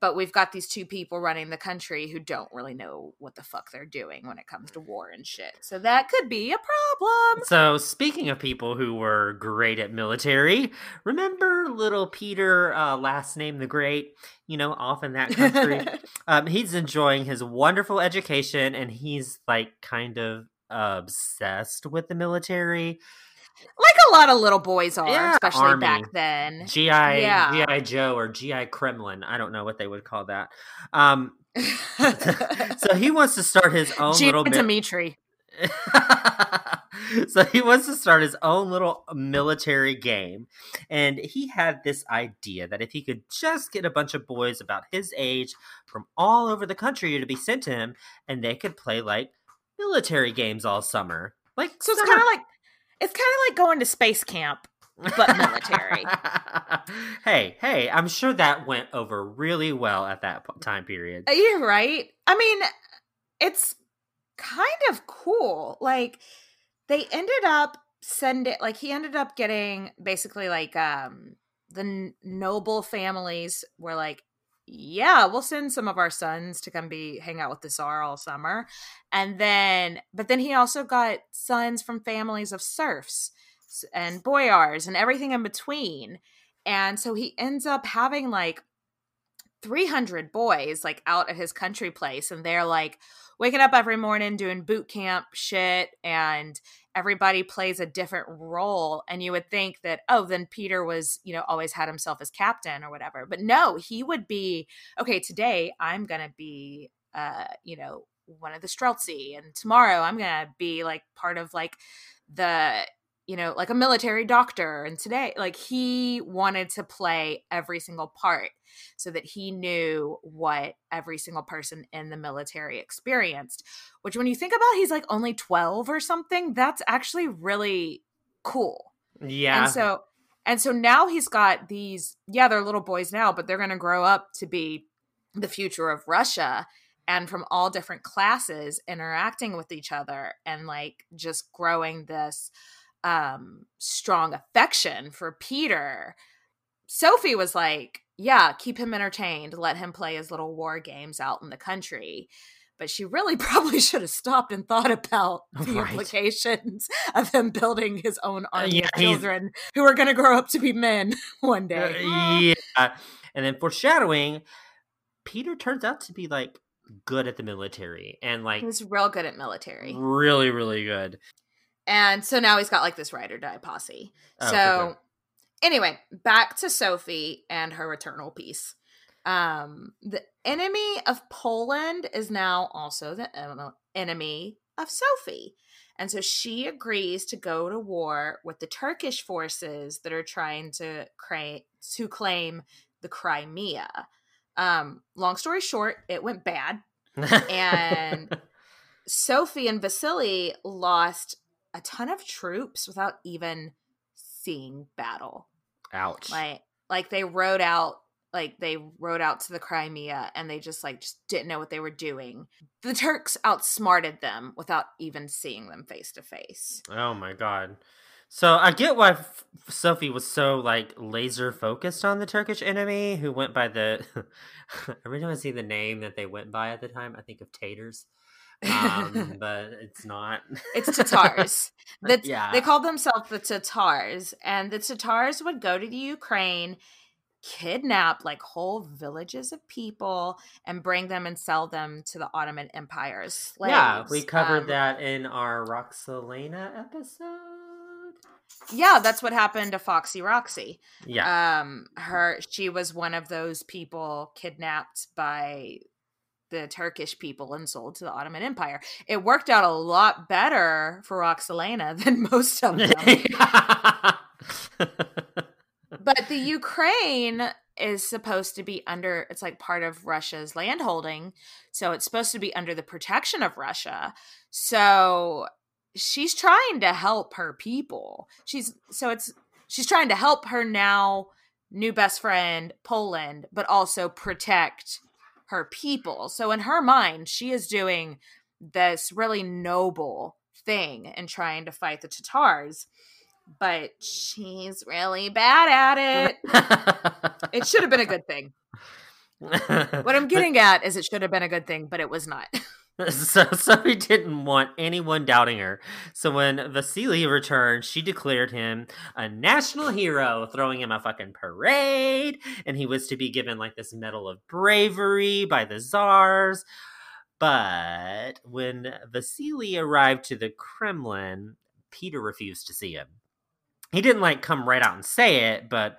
Speaker 9: but we've got these two people running the country who don't really know what the fuck they're doing when it comes to war and shit. So that could be a problem.
Speaker 10: So, speaking of people who were great at military, remember little Peter, uh, last name the Great? You know, off in that country. <laughs> um, he's enjoying his wonderful education and he's like kind of obsessed with the military.
Speaker 9: Like a lot of little boys are,
Speaker 10: Yeah,
Speaker 9: especially
Speaker 10: army.
Speaker 9: back then.
Speaker 10: GI
Speaker 9: Yeah.
Speaker 10: GI Joe or GI Kremlin. I don't know what they would call that. Um, <laughs> so he wants to start his own
Speaker 9: Gina
Speaker 10: little.
Speaker 9: Dimitri. <laughs>
Speaker 10: so he wants to start his own little military game and he had this idea that if he could just get a bunch of boys about his age from all over the country to be sent to him and they could play like military games all summer like
Speaker 9: So it's kind of like it's kind of like going to space camp, but military. <laughs>
Speaker 10: hey hey i'm sure that went over really well at that time period
Speaker 9: You're right. I mean, it's kind of cool. Like they ended up sending like he ended up getting basically like um the n- noble families were like yeah we'll send some of our sons to come be hang out with the czar all summer. And then but then he also got sons from families of serfs and boyars and everything in between. And so he ends up having like 300 boys like out at his country place and they're like waking up every morning doing boot camp shit and everybody plays a different role and you would think that oh then peter was you know always had himself as captain or whatever. But no he would be okay today i'm gonna be uh you know one of the streltsy and tomorrow i'm gonna be like part of like the you know like a military doctor and today like he wanted to play every single part so that he knew what every single person in the military experienced which when you think about he's like only 12 or something that's actually really cool.
Speaker 10: Yeah.
Speaker 9: and so and so now he's got these yeah they're little boys now but they're going to grow up to be the future of russia and from all different classes interacting with each other and like just growing this um strong affection for peter sophie was like yeah keep him entertained let him play his little war games out in the country but she really <laughs> probably should have stopped and thought about <laughs> the
Speaker 10: Right.
Speaker 9: implications <laughs> of him building his own army
Speaker 10: yeah,
Speaker 9: of children who are going to grow up to be men one day.
Speaker 10: yeah. And then foreshadowing, Peter turns out to be like good at the military and like
Speaker 9: he's real good at military.
Speaker 10: really, really good.
Speaker 9: And so now he's got like this ride or die posse.
Speaker 10: Oh,
Speaker 9: so
Speaker 10: okay.
Speaker 9: anyway, back to Sophie and her eternal peace. Um, the enemy of Poland is now also the enemy of Sophie. And so she agrees to go to war with the Turkish forces that are trying to cra- to claim the Crimea. Um, long story short, it went bad. <laughs> and Sophie and Vasily lost a ton of troops without even seeing battle.
Speaker 10: Ouch.
Speaker 9: Like like they rode out like they rode out to the Crimea and they just like just didn't know what they were doing. The Turks outsmarted them without even seeing them face to face.
Speaker 10: Oh my god. So I get why F- Sophie was so like laser focused on the Turkish enemy who went by the every <laughs> time I see the name that they went by at the time, I think of taters. Um, <laughs> but it's not. <laughs>
Speaker 9: It's Tatars. The,
Speaker 10: yeah.
Speaker 9: They called themselves the Tatars, and the Tatars would go to the Ukraine, kidnap like whole villages of people, and bring them and sell them to the Ottoman Empire as slaves.
Speaker 10: Yeah, we covered
Speaker 9: Um,
Speaker 10: that in our Roxelana episode.
Speaker 9: Yeah, that's what happened to Foxy Roxy.
Speaker 10: Yeah.
Speaker 9: Um her she was one of those people kidnapped by the Turkish people and sold to the Ottoman Empire. It worked out a lot better for Roxelana <laughs> than most of <laughs> them. but the Ukraine is supposed to be under it's like part of Russia's landholding, so it's supposed to be under the protection of Russia. So she's trying to help her people. She's so it's she's trying to help her now new best friend Poland, but also protect her people. So in her mind, she is doing this really noble thing and trying to fight the Tatars, but she's really bad at it. it should have been a good thing. What I'm <laughs> getting at is it should have been a good thing, but it was not. <laughs> <laughs>
Speaker 10: so Sophie didn't want anyone doubting her. So when Vasily returned, she declared him a national hero, throwing him a fucking parade, and he was to be given like this medal of bravery by the czars. But when Vasily arrived to the Kremlin, Peter refused to see him. He didn't like come right out and say it, but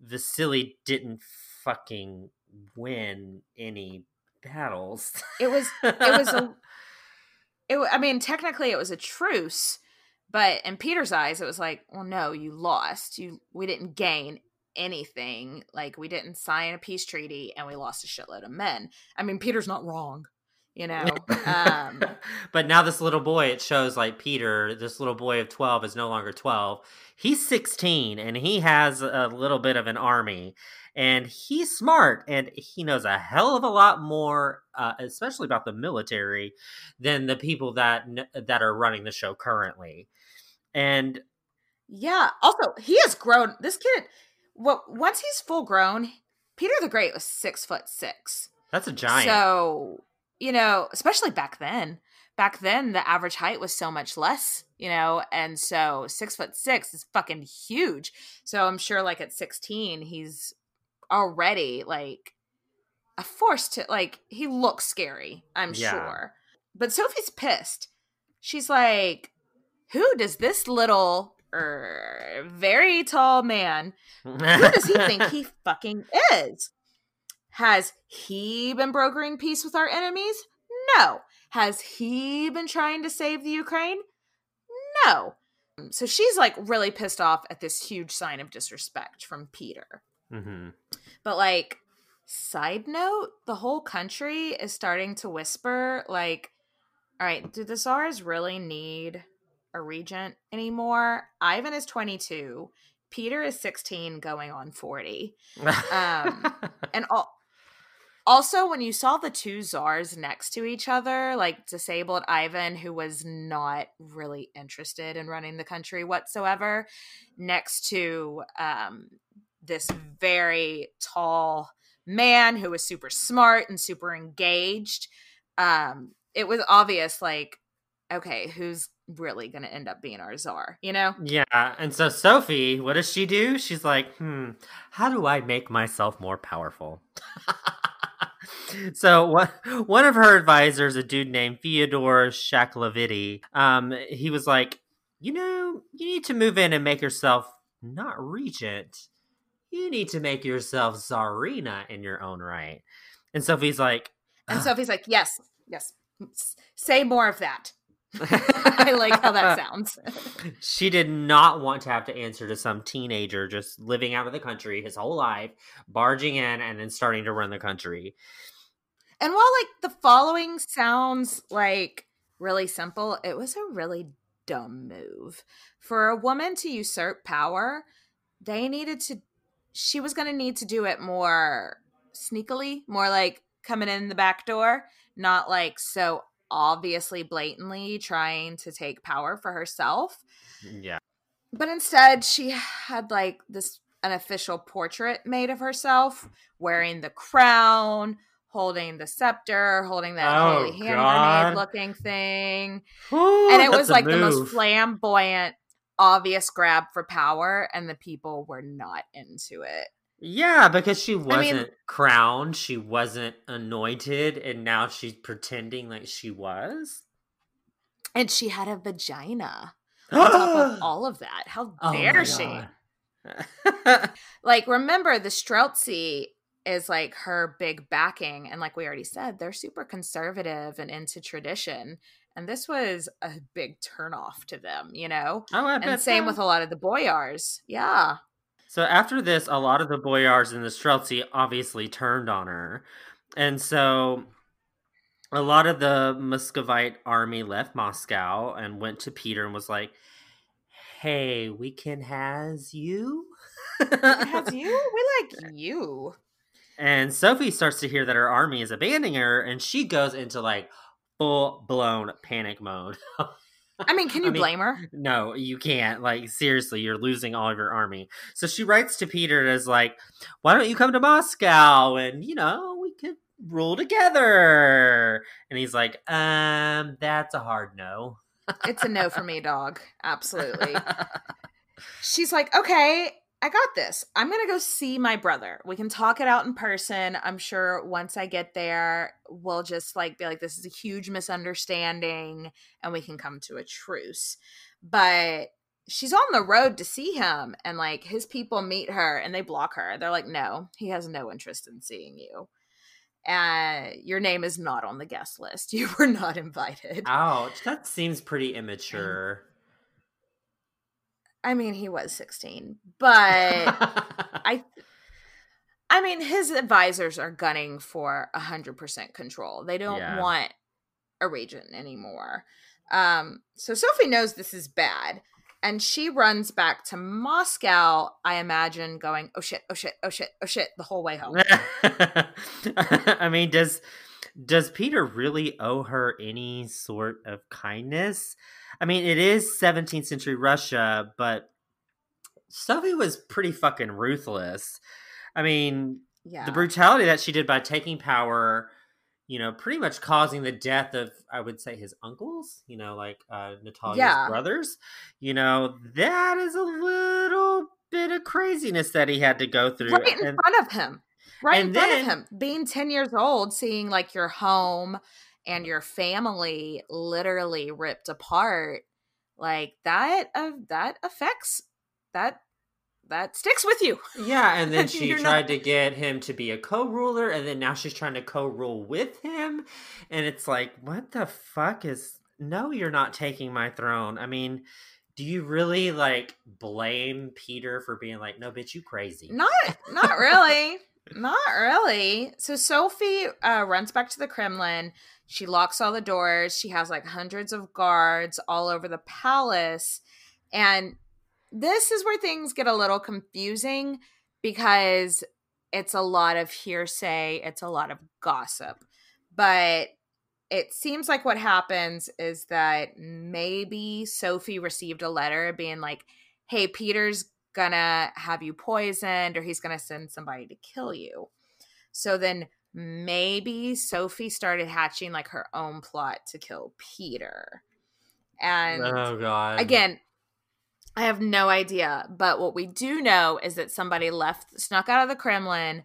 Speaker 10: Vasily didn't fucking win any battles.
Speaker 9: It was it was a <laughs> it I mean technically it was a truce, but in Peter's eyes it was like, well no, you lost. You we didn't gain anything. Like we didn't sign a peace treaty and we lost a shitload of men. I mean Peter's not wrong, you know. Um <laughs>
Speaker 10: but now this little boy, it shows like Peter, this little boy of 12 is no longer 12. He's 16 and he has a little bit of an army and he's smart and he knows a hell of a lot more, uh, especially about the military, than the people that that are running the show currently. And
Speaker 9: Yeah. Also, he has grown. This kid, well, once he's full grown, Peter the Great was six foot six.
Speaker 10: that's a giant.
Speaker 9: So you know, especially back then. Back then, the average height was so much less, you know, and so six foot six is fucking huge. So I'm sure, like at 16, he's already like a force to like. He looks scary. I'm
Speaker 10: Yeah.
Speaker 9: sure, but Sophie's pissed. She's like, "Who does this little, er, very tall man? Who does he think he <laughs> fucking is? Has he been brokering peace with our enemies? No. Has he been trying to save the Ukraine? No. So she's like really pissed off at this huge sign of disrespect from Peter.
Speaker 10: Hmm
Speaker 9: But like, side note, the whole country is starting to whisper, like, all right, do the czars really need a regent anymore? Ivan is 22. Peter is 16 going on 40. Um, <laughs> and all, also, when you saw the two czars next to each other, like disabled Ivan, who was not really interested in running the country whatsoever, next to um, this very tall man who was super smart and super engaged, um, it was obvious, like, okay, who's really going to end up being our czar? You know?
Speaker 10: Yeah, and so Sophie, what does she do? She's like, hmm, how do I make myself more powerful? <laughs> so one one of her advisors, a dude named Fyodor Shaklovity, um, he was like, you know, you need to move in and make yourself not regent. You need to make yourself czarina in your own right. And Sophie's like,
Speaker 9: And Sophie's like, yes, yes, say more of that. <laughs> <laughs> I like how that sounds. <laughs>
Speaker 10: she did not want to have to answer to some teenager just living out of the country his whole life, barging in and then starting to run the country.
Speaker 9: And while like the following sounds like really simple, it was a really dumb move. For a woman to usurp power, they needed to she was going to need to do it more sneakily, more like coming in the back door, not like so obviously blatantly trying to take power for herself.
Speaker 10: Yeah.
Speaker 9: But instead, she had like this an official portrait made of herself wearing the crown, holding the scepter, holding that
Speaker 10: Oh,
Speaker 9: holy hand grenade looking thing.
Speaker 10: Ooh,
Speaker 9: and it was like the most flamboyant, obvious grab for power, and the people were not into it.
Speaker 10: Yeah, because she wasn't
Speaker 9: mean-
Speaker 10: crowned, she wasn't anointed, and now she's pretending like she was.
Speaker 9: And she had a vagina <gasps> on top of all of that. How
Speaker 10: Oh
Speaker 9: dare she? <laughs> Like remember the Streltsy is like her big backing and like we already said they're super conservative and into tradition and this was a big turnoff to them you know
Speaker 10: Oh, I
Speaker 9: and same
Speaker 10: so.
Speaker 9: with a lot of the boyars yeah
Speaker 10: So after this, a lot of the boyars and the Streltsy obviously turned on her. And so a lot of the Muscovite army left Moscow and went to Peter and was like, Hey, we can has you?
Speaker 9: has you <laughs> we like you
Speaker 10: And Sophie starts to hear that her army is abandoning her, and she goes into like full blown panic mode.
Speaker 9: i mean can <laughs> you
Speaker 10: I mean,
Speaker 9: blame her
Speaker 10: No, you can't. Like, seriously, you're losing all of your army. So she writes to Peter and is like, Why don't you come to Moscow and, you know, we could rule together? And he's like, Um, that's a hard no.
Speaker 9: it's a no for me dog absolutely <laughs> she's like, okay, I got this. I'm going to go see my brother. We can talk it out in person. I'm sure once I get there, we'll just like be like, this is a huge misunderstanding and we can come to a truce. But she's on the road to see him and like his people meet her and they block her. They're like, no, he has no interest in seeing you. And your name is not on the guest list. <laughs> You were not invited.
Speaker 10: Ouch. That seems pretty immature.
Speaker 9: I mean, he was 16, but <laughs> I I mean, his advisors are gunning for 100% control. They don't
Speaker 10: Yeah.
Speaker 9: want a regent anymore. Um so Sophie knows this is bad and she runs back to Moscow, I imagine going, "Oh shit, oh shit, oh shit, oh shit" the whole way home. <laughs>
Speaker 10: I mean, does does Peter really owe her any sort of kindness? I mean, it is 17th century Russia, but Sophie was pretty fucking ruthless. I mean,
Speaker 9: Yeah.
Speaker 10: the brutality that she did by taking power, you know, pretty much causing the death of, I would say, his uncles, you know, like uh, Natalia's
Speaker 9: Yeah.
Speaker 10: brothers, you know, that is a little bit of craziness that he had to go through.
Speaker 9: right in
Speaker 10: And-
Speaker 9: front of him right in
Speaker 10: and
Speaker 9: front
Speaker 10: then-
Speaker 9: of him being 10 years old seeing like your home and your family literally ripped apart like that uh, that affects that that sticks with you
Speaker 10: Yeah, and <laughs> then she tried
Speaker 9: not-
Speaker 10: to get him to be a co-ruler, and then now she's trying to co-rule with him, and it's like, what the fuck is? No, you're not taking my throne. I mean, do you really like blame Peter for being like, no, bitch, you crazy?
Speaker 9: not not really not really. So sophie uh, runs back to the kremlin. She locks all the doors. She has like hundreds of guards all over the palace. And this is where things get a little confusing because it's a lot of hearsay. It's a lot of gossip. But it seems like what happens is that maybe sophie received a letter being like hey peter's gonna have you poisoned or he's gonna send somebody to kill you so then maybe Sophie started hatching like her own plot to kill Peter. And
Speaker 10: oh god.
Speaker 9: again, I have no idea, but what we do know is that somebody left, snuck out of the Kremlin,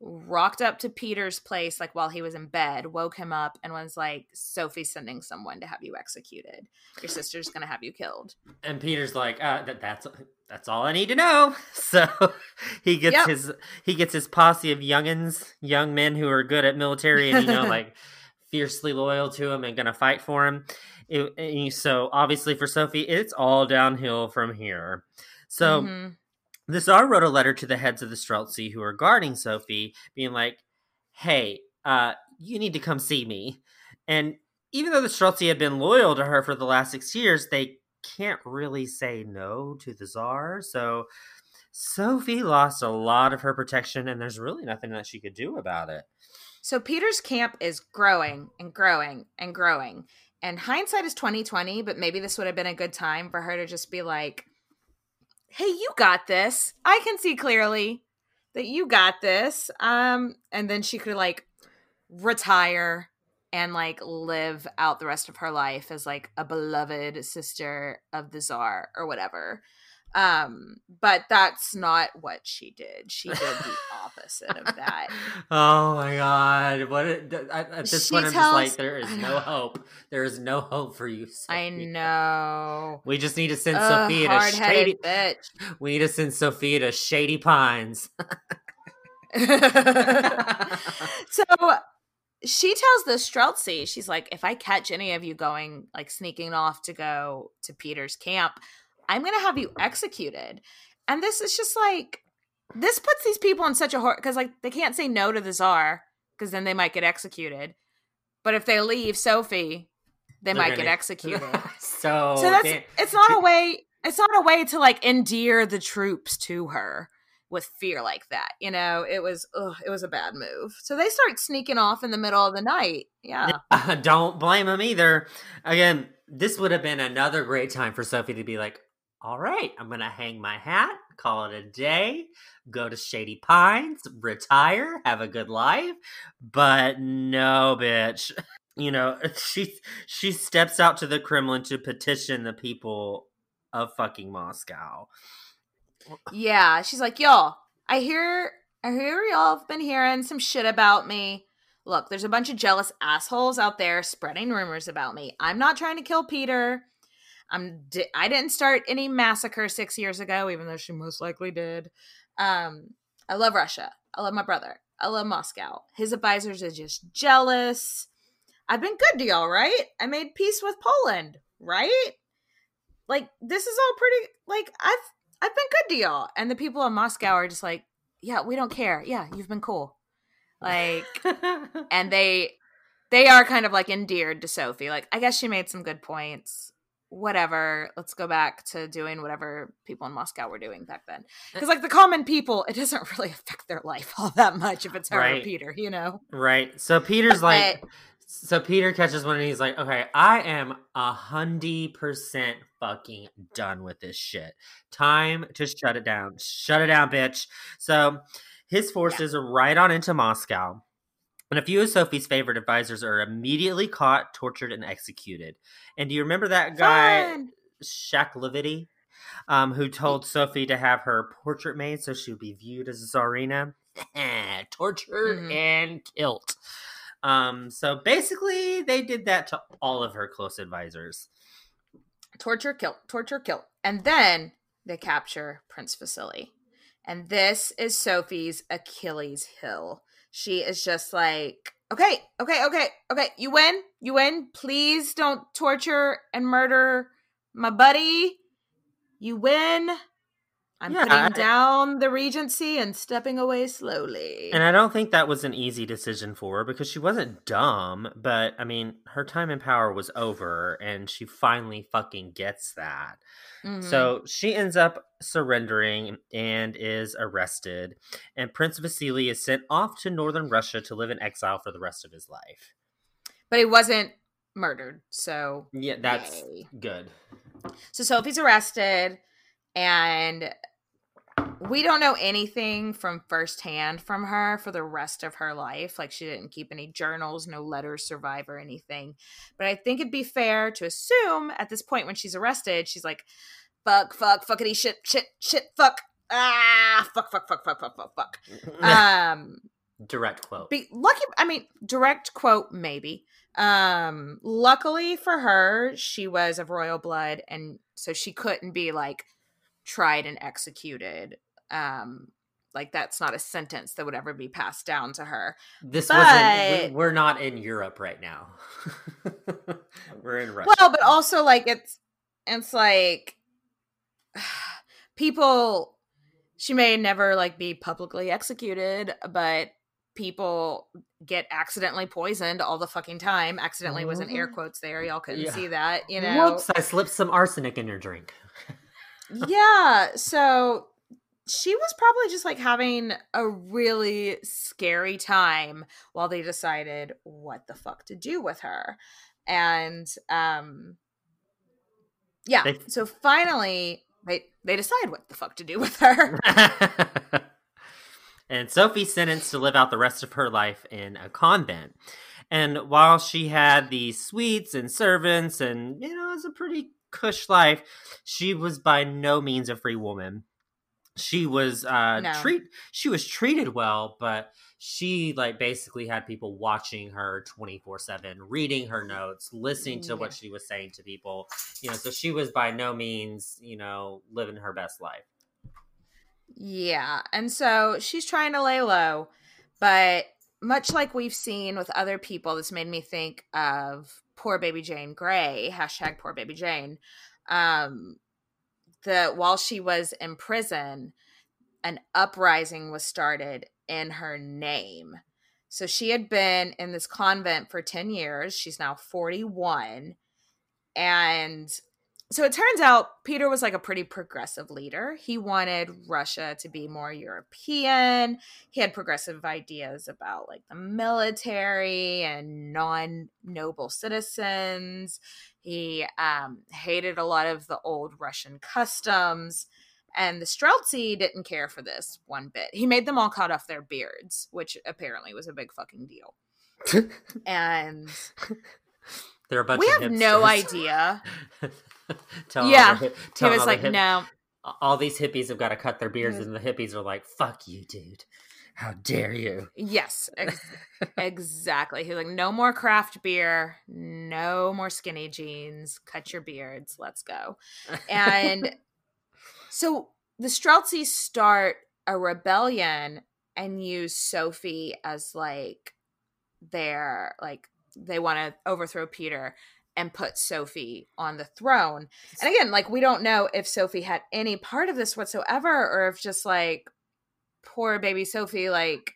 Speaker 9: rocked up to Peter's place like while he was in bed, woke him up, and was like, "Sophie's sending someone to have you executed. Your sister's gonna have you killed."
Speaker 10: And Peter's like, uh, that, "That's that's all I need to know." <laughs> So he gets
Speaker 9: Yep.
Speaker 10: his he gets his posse of youngins, young men who are good at military and you know <laughs> like fiercely loyal to him and gonna fight for him. It, so obviously for Sophie, it's all downhill from here. So.
Speaker 9: Mhm.
Speaker 10: The Tsar wrote a letter to the heads of the Streltsy who are guarding Sophie, being like, hey, uh, you need to come see me. And even though the Streltsy had been loyal to her for the last six years, they can't really say no to the Tsar. So Sophie lost a lot of her protection, and there's really nothing that she could do about it.
Speaker 9: So Peter's camp is growing and growing and growing. And hindsight is 2020, but maybe this would have been a good time for her to just be like, "Hey, you got this. I can see clearly that you got this." Um and then she could like retire and like live out the rest of her life as like a beloved sister of the czar or whatever. Um but that's not what she did. She did the <laughs> opposite of that. <laughs>
Speaker 10: Oh my god! What it, at, at this
Speaker 9: She
Speaker 10: point, I'm just like, there is no hope. There is no hope for you.
Speaker 9: I know.
Speaker 10: We just need to send
Speaker 9: Ugh,
Speaker 10: Sophia to shady.
Speaker 9: bitch. <laughs>
Speaker 10: We need to send Sophia to Shady Pines.
Speaker 9: so she tells the Streltsy, she's like, if I catch any of you going, like sneaking off to go to Peter's camp, I'm going to have you executed. And this is just like, this puts these people in such a horror because, like, they can't say no to the czar because then they might get executed. But if they leave Sophie, they
Speaker 10: They're
Speaker 9: might get
Speaker 10: gonna-
Speaker 9: executed. <laughs>
Speaker 10: so,
Speaker 9: so that's
Speaker 10: damn-
Speaker 9: it's not a way it's not a way to like endear the troops to her with fear like that you know it was ugh, it was a bad move so they start sneaking off in the middle of the night yeah <laughs>
Speaker 10: don't blame them either. Again, this would have been another great time for Sophie to be like, all right, I'm going to hang my hat, call it a day, go to Shady Pines, retire, have a good life. But no, bitch. <laughs> You know, <laughs> she she steps out to the Kremlin to petition the people of fucking Moscow.
Speaker 9: yeah she's like y'all i hear i hear y'all have been hearing some shit about me look there's a bunch of jealous assholes out there spreading rumors about me i'm not trying to kill peter i'm di- i didn't start any massacre six years ago even though she most likely did. Um i love russia. I love my brother. I love moscow. His advisors are just jealous. I've been good to y'all right? I made peace with poland right? Like this is all pretty like i've i've been good to y'all. And the people in moscow are just like yeah we don't care. Yeah you've been cool. Like <laughs> and they they are kind of like endeared to sophie. Like i guess she made some good points whatever let's go back to doing whatever people in moscow were doing back then eh, because like the common people it doesn't <laughs> really affect their life all that much if it's her or peter you know
Speaker 10: Right. So Peter's like,
Speaker 9: But-
Speaker 10: so Peter catches one and he's like, okay, I am a hundred percent fucking done with this shit. Time to shut it down. Shut it down, bitch. So his forces are right on into Moscow. And a few of Sophie's favorite advisors are immediately caught, tortured, and executed. And do you remember that guy,
Speaker 9: Fun.
Speaker 10: Shaklovity, um, who told Sophie to have her portrait made so she would be viewed as a Tsarina? <laughs> Tortured
Speaker 9: Mhm.
Speaker 10: and killed. Um, so basically, they did that to all of her close advisors.
Speaker 9: torture kill torture kill and then they capture prince vasily and this is sophie's achilles heel she is just like okay okay okay okay you win you win. Please don't torture and murder my buddy. You win i'm
Speaker 10: Yeah,
Speaker 9: putting
Speaker 10: I-
Speaker 9: down the regency and stepping away slowly
Speaker 10: And I don't think that was an easy decision for her because she wasn't dumb, but I mean, her time in power was over and she finally fucking gets that.
Speaker 9: Mhm.
Speaker 10: So she ends up surrendering and is arrested, and Prince Vasily is sent off to northern Russia to live in exile for the rest of his life.
Speaker 9: but he wasn't murdered so
Speaker 10: Yeah, that's
Speaker 9: Yay.
Speaker 10: good.
Speaker 9: So Sophie's arrested, and we don't know anything from firsthand from her for the rest of her life. Like she didn't keep any journals, no letters survive or anything. But I think it'd be fair to assume at this point when she's arrested, she's like, fuck, fuck, fuckity shit, shit, shit, fuck. Ah, fuck, fuck, fuck, fuck, fuck, fuck, fuck. <laughs> Um
Speaker 10: Direct quote.
Speaker 9: be lucky I mean, direct quote, maybe. Um, luckily for her, she was of royal blood, and so she couldn't be like tried and executed. Um, like that's not a sentence that would ever be passed down to her.
Speaker 10: This
Speaker 9: But-
Speaker 10: wasn't. we- We're not in Europe right now. <laughs> we're in Russia.
Speaker 9: Well, but also like it's it's like <sighs> people she may never like be publicly executed, but people get accidentally poisoned all the fucking time. Accidentally was in air quotes there. Y'all couldn't
Speaker 10: Yeah.
Speaker 9: see that, you know.
Speaker 10: Whoops! I slipped some arsenic in your drink.
Speaker 9: Yeah so she was probably just like having a really scary time while they decided what the fuck to do with her and um yeah
Speaker 10: They-
Speaker 9: so finally they they decide what the fuck to do with her <laughs>
Speaker 10: and Sophie's sentenced to live out the rest of her life in a convent. And while she had these suites and servants, and you know, it was a pretty cush life, she was by no means a free woman. She was uh
Speaker 9: No.
Speaker 10: treat she was treated well, but she like basically had people watching her 24/7, reading her notes, listening to what she was saying to people. You know, so she was by no means, you know, living her best life.
Speaker 9: Yeah. And so she's trying to lay low, but much like we've seen with other people, this made me think of poor baby Jane Grey, hashtag poor baby Jane. Um, that while she was in prison, an uprising was started in her name. So she had been in this convent for 10 years. She's now 41. And so it turns out Peter was like a pretty progressive leader. He wanted Russia to be more European. He had progressive ideas about like the military and non noble citizens. He um, hated a lot of the old Russian customs. And the Streltsy didn't care for this one bit. He made them all cut off their beards, which apparently was a big fucking deal. <laughs> and
Speaker 10: They're a bunch
Speaker 9: we
Speaker 10: of
Speaker 9: have no idea. <laughs> <laughs>
Speaker 10: Tell all
Speaker 9: yeah.
Speaker 10: the hip-
Speaker 9: He
Speaker 10: tell
Speaker 9: was like,
Speaker 10: hip-
Speaker 9: no.
Speaker 10: All these hippies have got to cut their beards,
Speaker 9: was-
Speaker 10: and the hippies are like, "Fuck you, dude! How dare you!"
Speaker 9: Yes, ex- <laughs> exactly. He's like, no more craft beer, no more skinny jeans, cut your beards, let's go. And <laughs> so the Streltsy start a rebellion and use Sophie as like their like they want to overthrow Peter and put Sophie on the throne. And again, like we don't know if Sophie had any part of this whatsoever or if just like poor baby Sophie like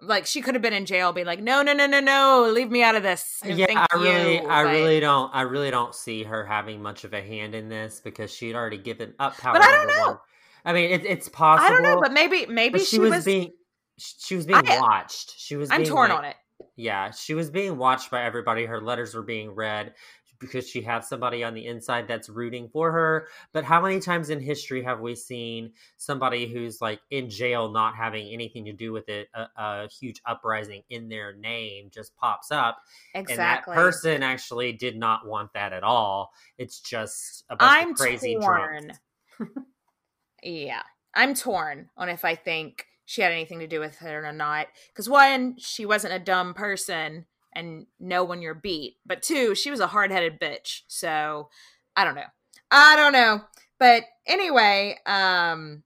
Speaker 9: like she could have been in jail being like no no no no no leave me out of this No,
Speaker 10: yeah, I really,
Speaker 9: you,"
Speaker 10: I really don't, I really don't see her having much of a hand in this because she'd already given up power.
Speaker 9: But I don't know.
Speaker 10: one. I mean, it, it's possible.
Speaker 9: I don't know but maybe maybe
Speaker 10: but
Speaker 9: she,
Speaker 10: she, was, being, she was being
Speaker 9: I-
Speaker 10: watched. She was.
Speaker 9: I'm
Speaker 10: being,
Speaker 9: torn
Speaker 10: like-
Speaker 9: on it
Speaker 10: Yeah, she was being watched by everybody. Her letters were being read because she had somebody on the inside that's rooting for her. But how many times in history have we seen somebody who's like in jail, not having anything to do with it, a, a huge uprising in their name just pops up, and that
Speaker 9: Exactly.
Speaker 10: person actually did not want that at all. It's just a bunch
Speaker 9: I'm
Speaker 10: of crazy
Speaker 9: torn. <laughs> yeah I'm torn on if I think she had anything to do with it or not because one she wasn't a dumb person and know when you're beat. But two she was a hard-headed bitch. So I don't know. I don't know. But anyway um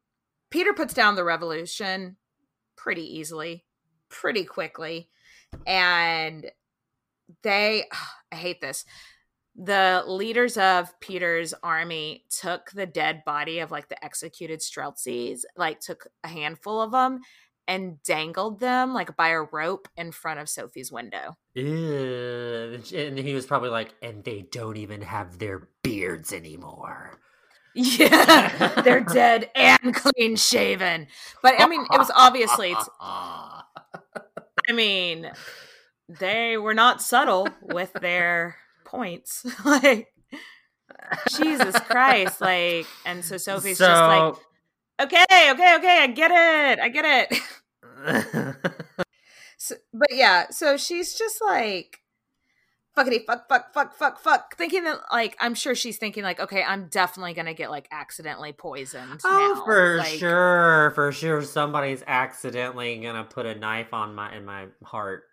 Speaker 9: Peter puts down the revolution pretty easily pretty quickly. And they <sighs> I hate this. The leaders of Peter's army took the dead body of like the executed Streltsies, like took a handful of them and dangled them like by a rope in front of Sophie's window.
Speaker 10: Ew. And he was probably like, and they don't even have their beards anymore.
Speaker 9: Yeah, <laughs> they're dead and clean shaven. But I mean, it was obviously <laughs> I mean, they were not subtle with their points. <laughs> like Jesus Christ, like and so Sophie's just like Okay, okay, okay. I get it. I get it. <laughs> so, but yeah, so she's just like fuckity fuck fuck fuck fuck fuck thinking that like i'm sure she's thinking like okay i'm definitely gonna get like accidentally poisoned
Speaker 10: Oh,
Speaker 9: now.
Speaker 10: for
Speaker 9: Like,
Speaker 10: sure, for sure, somebody's accidentally gonna put a knife on my in my heart.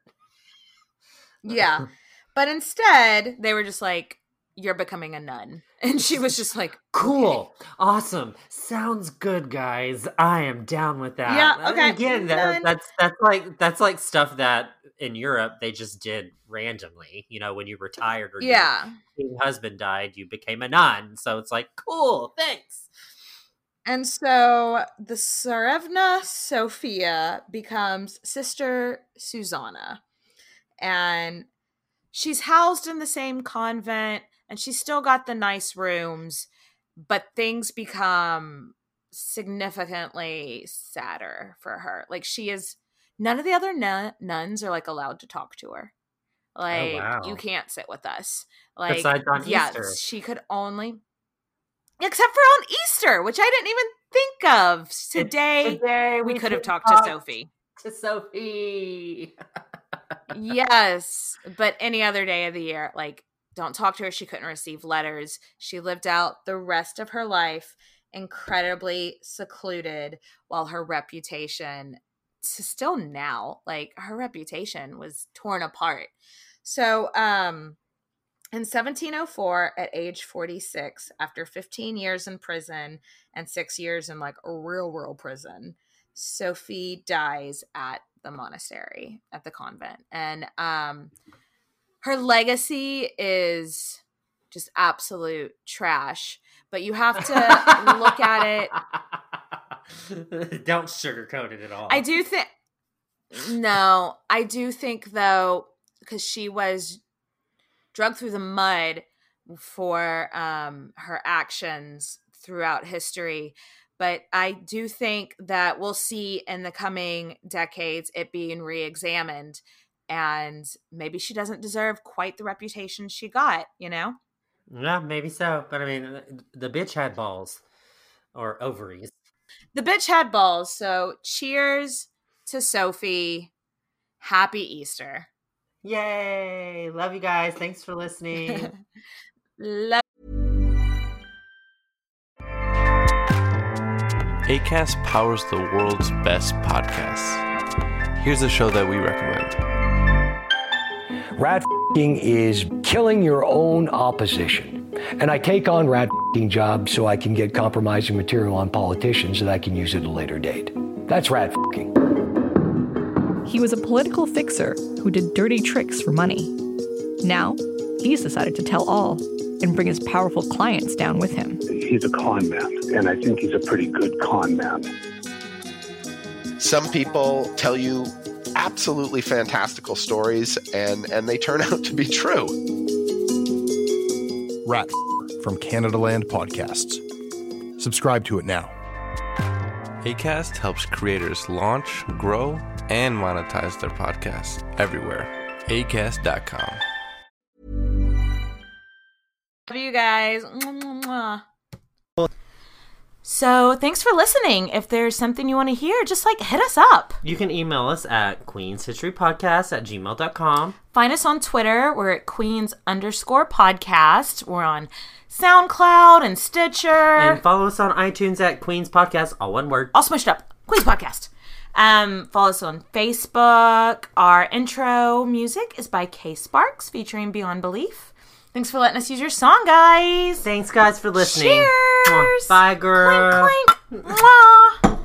Speaker 9: yeah <laughs> but instead they were just like you're becoming a nun <laughs> and she was just like
Speaker 10: Cool, awesome, sounds good, guys. I am down with that.
Speaker 9: Yeah,
Speaker 10: And
Speaker 9: okay,
Speaker 10: Again, that, that's that's like that's like stuff that in Europe they just did randomly. You know, when you retired or
Speaker 9: Yeah.
Speaker 10: your husband died, you became a nun. So it's like cool, thanks.
Speaker 9: And so the Tsarevna Sophia becomes Sister Susanna. And she's housed in the same convent and she's still got the nice rooms, but things become significantly sadder for her. Like she is none of the other nun- nuns are like allowed to talk to her. Oh, like
Speaker 10: wow.
Speaker 9: you can't sit with us. Like yeah,
Speaker 10: Easter.
Speaker 9: she could only except for on Easter, which I didn't even think of. Today,
Speaker 10: today
Speaker 9: we,
Speaker 10: we
Speaker 9: could have
Speaker 10: could
Speaker 9: talked to Sophie.
Speaker 10: To Sophie. <laughs>
Speaker 9: yes, but any other day of the year, like don't talk to her. She couldn't receive letters. She lived out the rest of her life incredibly secluded while her reputation still now like her reputation was torn apart so um in 1704 at age 46 after 15 years in prison and 6 years in like a real real prison sophie dies at the monastery at the convent and um her legacy is just absolute trash but you have to look at it <laughs>
Speaker 10: Don't sugarcoat it at all.
Speaker 9: I do think no, I do think though because she was drugged through the mud for um her actions throughout history, but I do think that we'll see in the coming decades it being re-examined and maybe she doesn't deserve quite the reputation she got, you know?
Speaker 10: Yeah, maybe so. But I mean, uh, the bitch had balls or ovaries.
Speaker 9: The bitch had balls, so cheers to Sophie. Happy Easter.
Speaker 10: Yay! Love you guys. Thanks for listening. <laughs>
Speaker 9: Love
Speaker 2: ACAST powers the world's best podcasts. Here's a show that we recommend.
Speaker 3: Rat fing is killing your own opposition. And I take on rat fing jobs so I can get compromising material on politicians that I can use at a later date. That's rat fing.
Speaker 4: He was a political fixer who did dirty tricks for money. Now, he's decided to tell all and bring his powerful clients down with him.
Speaker 5: He's a con man, and I think he's a pretty good con man.
Speaker 6: Some people tell you absolutely fantastical stories and and they turn <laughs> out to be true.
Speaker 7: Rat from Canadaland Podcasts. Subscribe to it now.
Speaker 2: ACAST helps creators launch, grow, and monetize their podcasts everywhere. ACAST.com.
Speaker 9: Love you guys. Mwah, mwah. So, thanks for listening. If there's something you want to hear, just like hit us up.
Speaker 10: you can email us at queenshistorypodcast at gmail.com.
Speaker 9: Find us on Twitter. We're at Queens underscore podcast. We're on SoundCloud and Stitcher.
Speaker 10: And follow us on iTunes at Queens Podcast, all one word.
Speaker 9: all smushed up. Queens Podcast. Um, follow us on Facebook. Our intro music is by K Sparks featuring Beyond Belief. Thanks for letting us use your song, guys.
Speaker 10: Thanks, guys, for listening.
Speaker 9: Cheers.
Speaker 10: Bye, girl.
Speaker 9: Clink, clink. Mwah.